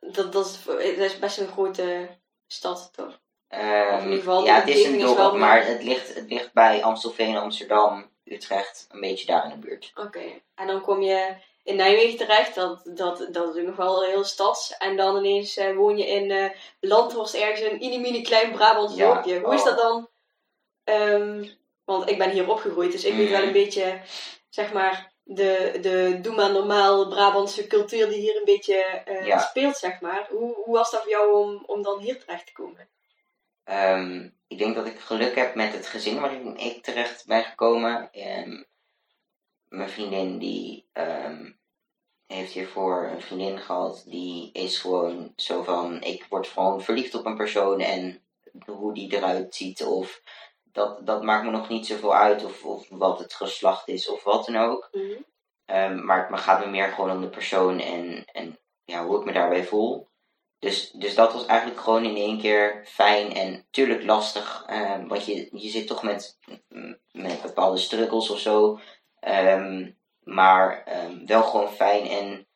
dat, dat, is, dat is best een grote stad, toch? Ehm, Of in ieder geval, de ja, het is een dorp, wel maar het ligt, het ligt bij Amstelveen, Amsterdam, Utrecht, een beetje daar in de buurt. Oké. En dan kom je in Nijmegen terecht, dat, dat, dat is nog wel heel stads. En dan ineens eh, woon je in eh Landhorst, ergens in een mini-mini klein Brabants Ja, dorpje. Hoe is oh. dat dan? Ehm, want ik ben hier opgegroeid, dus ik weet wel Mm. een beetje, zeg maar, de, de doe maar normaal Brabantse cultuur die hier een beetje eh, Ja. speelt, zeg maar. Hoe, hoe was dat voor jou om, om dan hier terecht te komen? Ehm, ik denk dat ik geluk heb met het gezin waarin ik terecht ben gekomen. Ehm, mijn vriendin die ehm, heeft hiervoor een vriendin gehad. Die is gewoon zo van, ik word gewoon verliefd op een persoon en hoe die eruit ziet of dat, dat maakt me nog niet zoveel uit of, of wat het geslacht is of wat dan ook. Ehm, maar het gaat me meer gewoon om de persoon en, en ja, hoe ik me daarbij voel. Dus, dus dat was eigenlijk gewoon in één keer fijn en tuurlijk lastig. ehm, want je, je zit toch met, met bepaalde struggles of zo. Ehm, maar ehm, wel gewoon fijn. En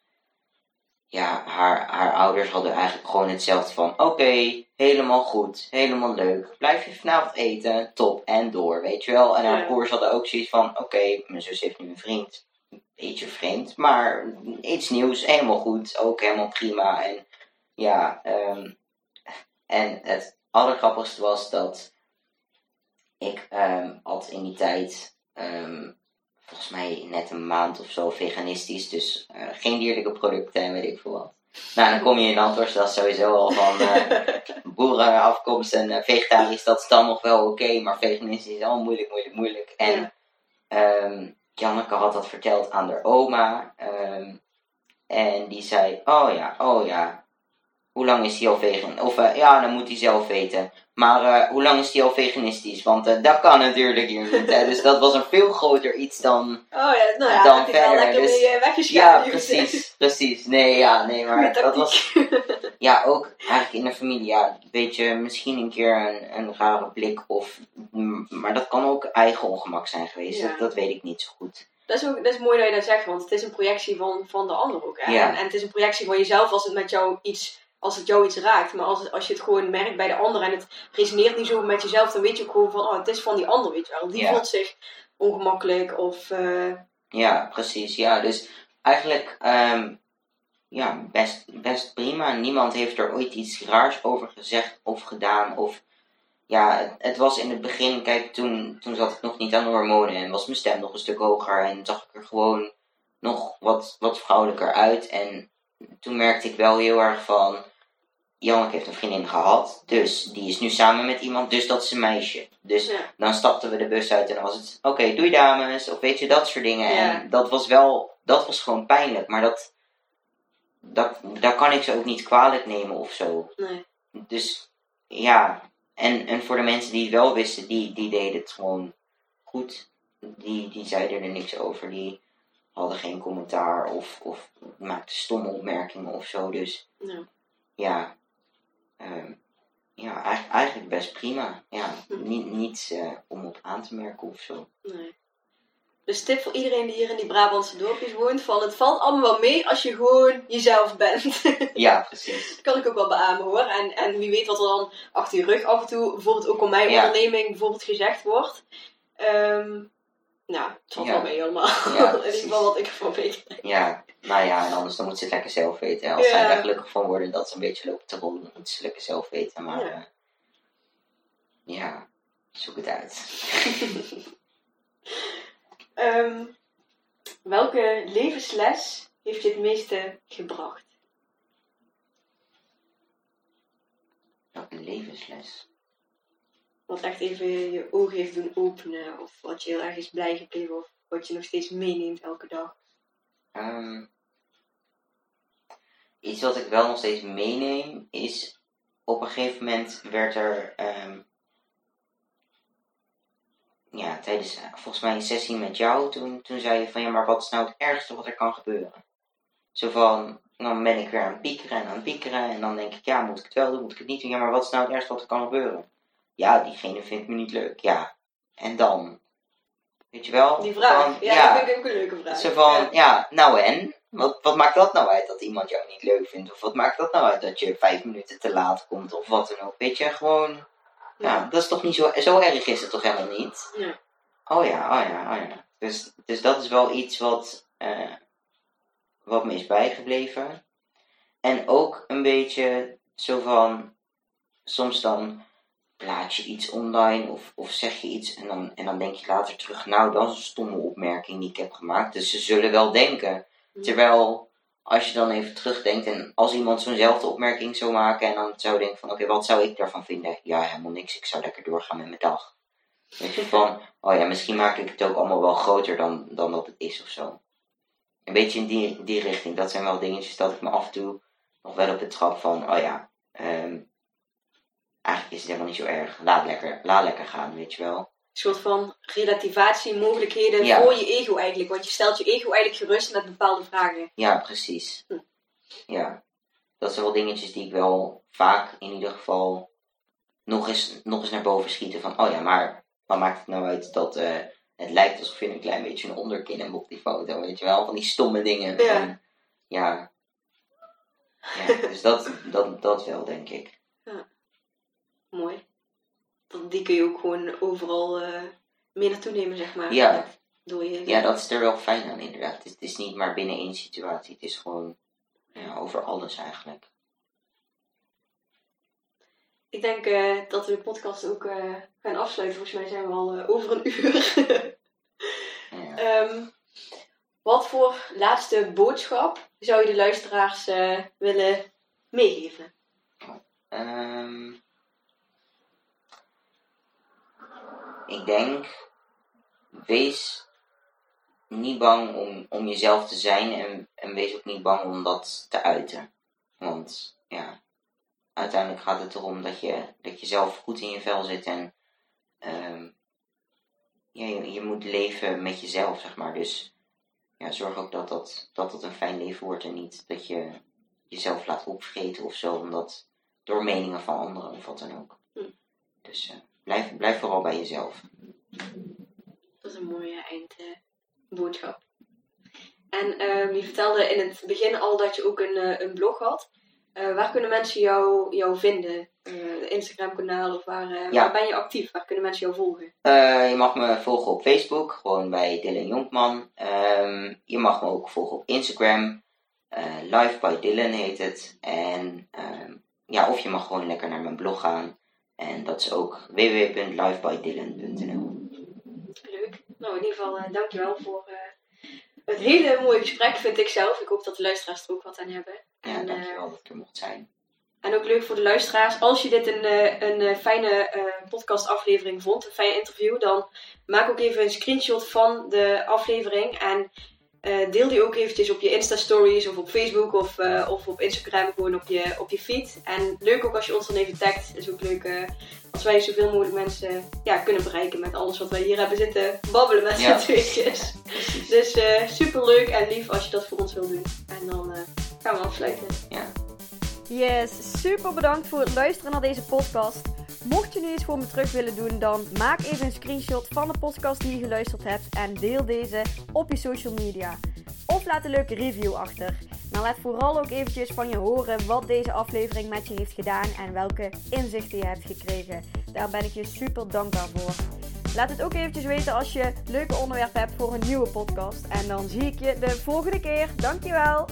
ja, haar, haar ouders hadden eigenlijk gewoon hetzelfde van... Oké, helemaal goed, helemaal leuk. Blijf je vanavond eten, top, en door, weet je wel. En haar broers hadden ook zoiets van... Oké, mijn zus heeft nu een vriend. Beetje vreemd, maar iets nieuws, helemaal goed. Ook helemaal prima. En ja, ehm, en het allergrappigste was dat ik ehm had in die tijd, ehm, volgens mij net een maand of zo, veganistisch. Dus eh, geen dierlijke producten en weet ik veel wat. Nou, dan kom je in Antwerpen, dat is sowieso al van eh, <laughs> boerenafkomst en eh, vegetarisch, dat is dan nog wel oké. maar veganistisch is al moeilijk, moeilijk, moeilijk. En Ja. Janneke had dat verteld aan haar oma. en die zei, oh ja, oh ja, hoe lang is hij al vegan? Of eh, ja, dan moet hij zelf weten. Maar eh, hoe lang is hij al veganistisch? Want eh, dat kan natuurlijk hier niet. Hè? <laughs> Dus dat was een veel groter iets dan... Oh ja, nou ja, Dan je verder, dus- Ja, precies, precies. Nee, ja, nee, maar dat was... <laughs> Ja, ook eigenlijk in de familie, ja, een beetje misschien een keer een, een rare blik of... mm, Maar dat kan ook eigen ongemak zijn geweest, Ja. dat, dat weet ik niet zo goed. Dat is, ook, dat is mooi dat je dat zegt, want het is een projectie van, van de ander ook. Hè? Ja. En, en het is een projectie van jezelf als het met jou iets, als het jou iets raakt. Maar als, het, als je het gewoon merkt bij de ander en het resoneert niet zo met jezelf, dan weet je ook gewoon van, oh, het is van die ander, weet je wel. Die Ja. voelt zich ongemakkelijk of... eh, Ja, precies. Ja, dus eigenlijk ehm, ja, best, best prima. Niemand heeft er ooit iets raars over gezegd of gedaan. Of ja, het, het was in het begin, kijk, toen, toen zat ik nog niet aan de hormonen en was mijn stem nog een stuk hoger en zag ik er gewoon nog wat, wat vrouwelijker uit. En toen merkte ik wel heel erg van, Janneke heeft een vriendin gehad, dus die is nu samen met iemand, dus dat is een meisje. Dus ja. dan stapten we de bus uit en dan was het, oké, doei dames, of weet je, dat soort dingen. Ja. En dat was wel, dat was gewoon pijnlijk, maar dat, dat, daar kan ik ze ook niet kwalijk nemen of zo. Nee. Dus ja, en, en voor de mensen die het wel wisten, die, die deden het gewoon goed. Die, die zeiden er niks over, die hadden geen commentaar of, of maakten stomme opmerkingen of zo. Dus Ja. ja, ehm, ja eigenlijk, eigenlijk best prima. Ja, <laughs> niet, niets eh, om op aan te merken of zo. Nee. Dus tip voor iedereen die hier in die Brabantse dorpjes woont. Van het valt allemaal wel mee als je gewoon jezelf bent. <laughs> Ja, precies. Dat kan ik ook wel beamen hoor. En, en wie weet wat er dan achter je rug af en toe, bijvoorbeeld ook op mijn Ja. onderneming, bijvoorbeeld gezegd wordt. Ehm nou, het valt Ja. wel mee allemaal. Ja, <laughs> in ieder geval wat ik ervan weet. Ja, nou ja, en anders dan moet ze het lekker zelf weten. En als zij Ja. er gelukkig van worden dat ze een beetje lopen te rollen, dan moeten ze lekker zelf weten. Maar Ja. ja, ja zoek het uit. <laughs> Ehm, welke levensles heeft je het meeste gebracht? Welke levensles. Wat echt even je ogen heeft doen openen. Of wat je heel erg is blij gebleven. Of wat je nog steeds meeneemt elke dag. Ehm, iets wat ik wel nog steeds meeneem is. Op een gegeven moment werd er. ehm, ja, tijdens volgens mij een sessie met jou. Toen, toen zei je van ja, maar wat is nou het ergste wat er kan gebeuren? Zo van. Dan ben ik weer aan het piekeren en aan het piekeren. En dan denk ik, ja, moet ik het wel doen? Moet ik het niet doen? Ja, maar wat is nou het ergste wat er kan gebeuren? Ja, diegene vindt me niet leuk. Ja. En dan? Weet je wel? Die vraag. Van, ja, dat vind ik ook een leuke vraag. zo van, Ja. ja, nou en? Wat, wat maakt dat nou uit dat iemand jou niet leuk vindt? Of wat maakt dat nou uit dat je vijf minuten te laat komt? Of wat dan ook. Weet je, gewoon... Ja, dat is toch niet zo... Zo erg is het toch helemaal niet? Ja. Oh ja, oh ja, oh ja. Dus, dus dat is wel iets wat... eh, wat me is bijgebleven. En ook een beetje zo van... Soms dan plaats je iets online of, of zeg je iets en dan, en dan denk je later terug, nou, dat is een stomme opmerking die ik heb gemaakt. Dus ze zullen wel denken. Terwijl, als je dan even terugdenkt en als iemand zo'nzelfde opmerking zou maken en dan zou denken van, oké, wat zou ik daarvan vinden? Ja, helemaal niks, ik zou lekker doorgaan met mijn dag. Weet je, van, oh ja, misschien maak ik het ook allemaal wel groter dan, dan dat het is of zo. Een beetje in die, die richting. Dat zijn wel dingetjes dat ik me af en toe nog wel op betrap van, oh ja, ehm, eigenlijk is het helemaal niet zo erg. Laat lekker, laat lekker gaan, weet je wel. Een soort van relativatie, mogelijkheden Ja. voor je ego eigenlijk. Want je stelt je ego eigenlijk gerust met bepaalde vragen. Ja, precies. Hm. Ja. Dat zijn wel dingetjes die ik wel vaak in ieder geval nog eens, nog eens naar boven schieten. Van, oh ja, maar wat maakt het nou uit dat eh, het lijkt alsof je een klein beetje een onderkin hebt op die foto, weet je wel? Van die stomme dingen. Ja. Van, ja. ja. Dus dat, dat, dat wel, denk ik. Mooi. Dat, die kun je ook gewoon overal eh mee naartoe nemen, zeg maar. Ja. Door je Ja, dat is er wel fijn aan, inderdaad. Het is, niet maar binnen één situatie. Het is gewoon ja, over alles eigenlijk. Ik denk eh, dat we de podcast ook eh, gaan afsluiten. Volgens mij zijn we al over een uur. <laughs> Ja. Ehm, wat voor laatste boodschap zou je de luisteraars willen meegeven? Ehm, ik denk, wees niet bang om, om jezelf te zijn en, en wees ook niet bang om dat te uiten. Want ja, uiteindelijk gaat het erom dat je, dat je zelf goed in je vel zit en ehm, ja, je, je moet leven met jezelf, zeg maar. Dus ja, zorg ook dat dat, dat het een fijn leven wordt en niet dat je jezelf laat opvreten of zo, omdat door meningen van anderen of wat dan ook. Hm. Dus eh, blijf, blijf vooral bij jezelf. Dat is een mooie eindboodschap. en ehm, je vertelde in het begin al dat je ook een, eh, een blog had. Eh, waar kunnen mensen jou, jou vinden? Eh Instagram kanaal of waar, Ja. waar ben je actief? Waar kunnen mensen jou volgen? Je mag me volgen op Facebook, gewoon bij Dylan Jonkman. Ehm, je mag me ook volgen op Instagram. Live by Dylan heet het. En ehm, ja, of je mag gewoon lekker naar mijn blog gaan. En dat is ook www.livebydylan.nl. Leuk. Nou, in ieder geval eh, dankjewel voor eh, het hele mooie gesprek, vind ik zelf. Ik hoop dat de luisteraars er ook wat aan hebben. Ja, En, eh, dankjewel dat ik er mocht zijn. En ook leuk voor de luisteraars. Als je dit een, een fijne podcastaflevering vond, een fijne interview, dan maak ook even een screenshot van de aflevering. En eh, deel die ook eventjes op je Insta-stories of op Facebook of, eh, of op Instagram gewoon op je, op je feed. En leuk ook als je ons dan even tagt. Het is ook leuk eh, als wij zoveel mogelijk mensen ja, kunnen bereiken met alles wat wij hier hebben zitten babbelen met z'n Ja. tweetjes. Dus super leuk en lief als je dat voor ons wil doen. En dan eh, gaan we afsluiten. Ja. Yes, super bedankt voor het luisteren naar deze podcast. Mocht je nu iets voor me terug willen doen, dan maak even een screenshot van de podcast die je geluisterd hebt en deel deze op je social media. Of laat een leuke review achter. Maar laat vooral ook eventjes van je horen wat deze aflevering met je heeft gedaan en welke inzichten je hebt gekregen. Daar ben ik je super dankbaar voor. Laat het ook eventjes weten als je leuke onderwerpen hebt voor een nieuwe podcast. En dan zie ik je de volgende keer. Dankjewel!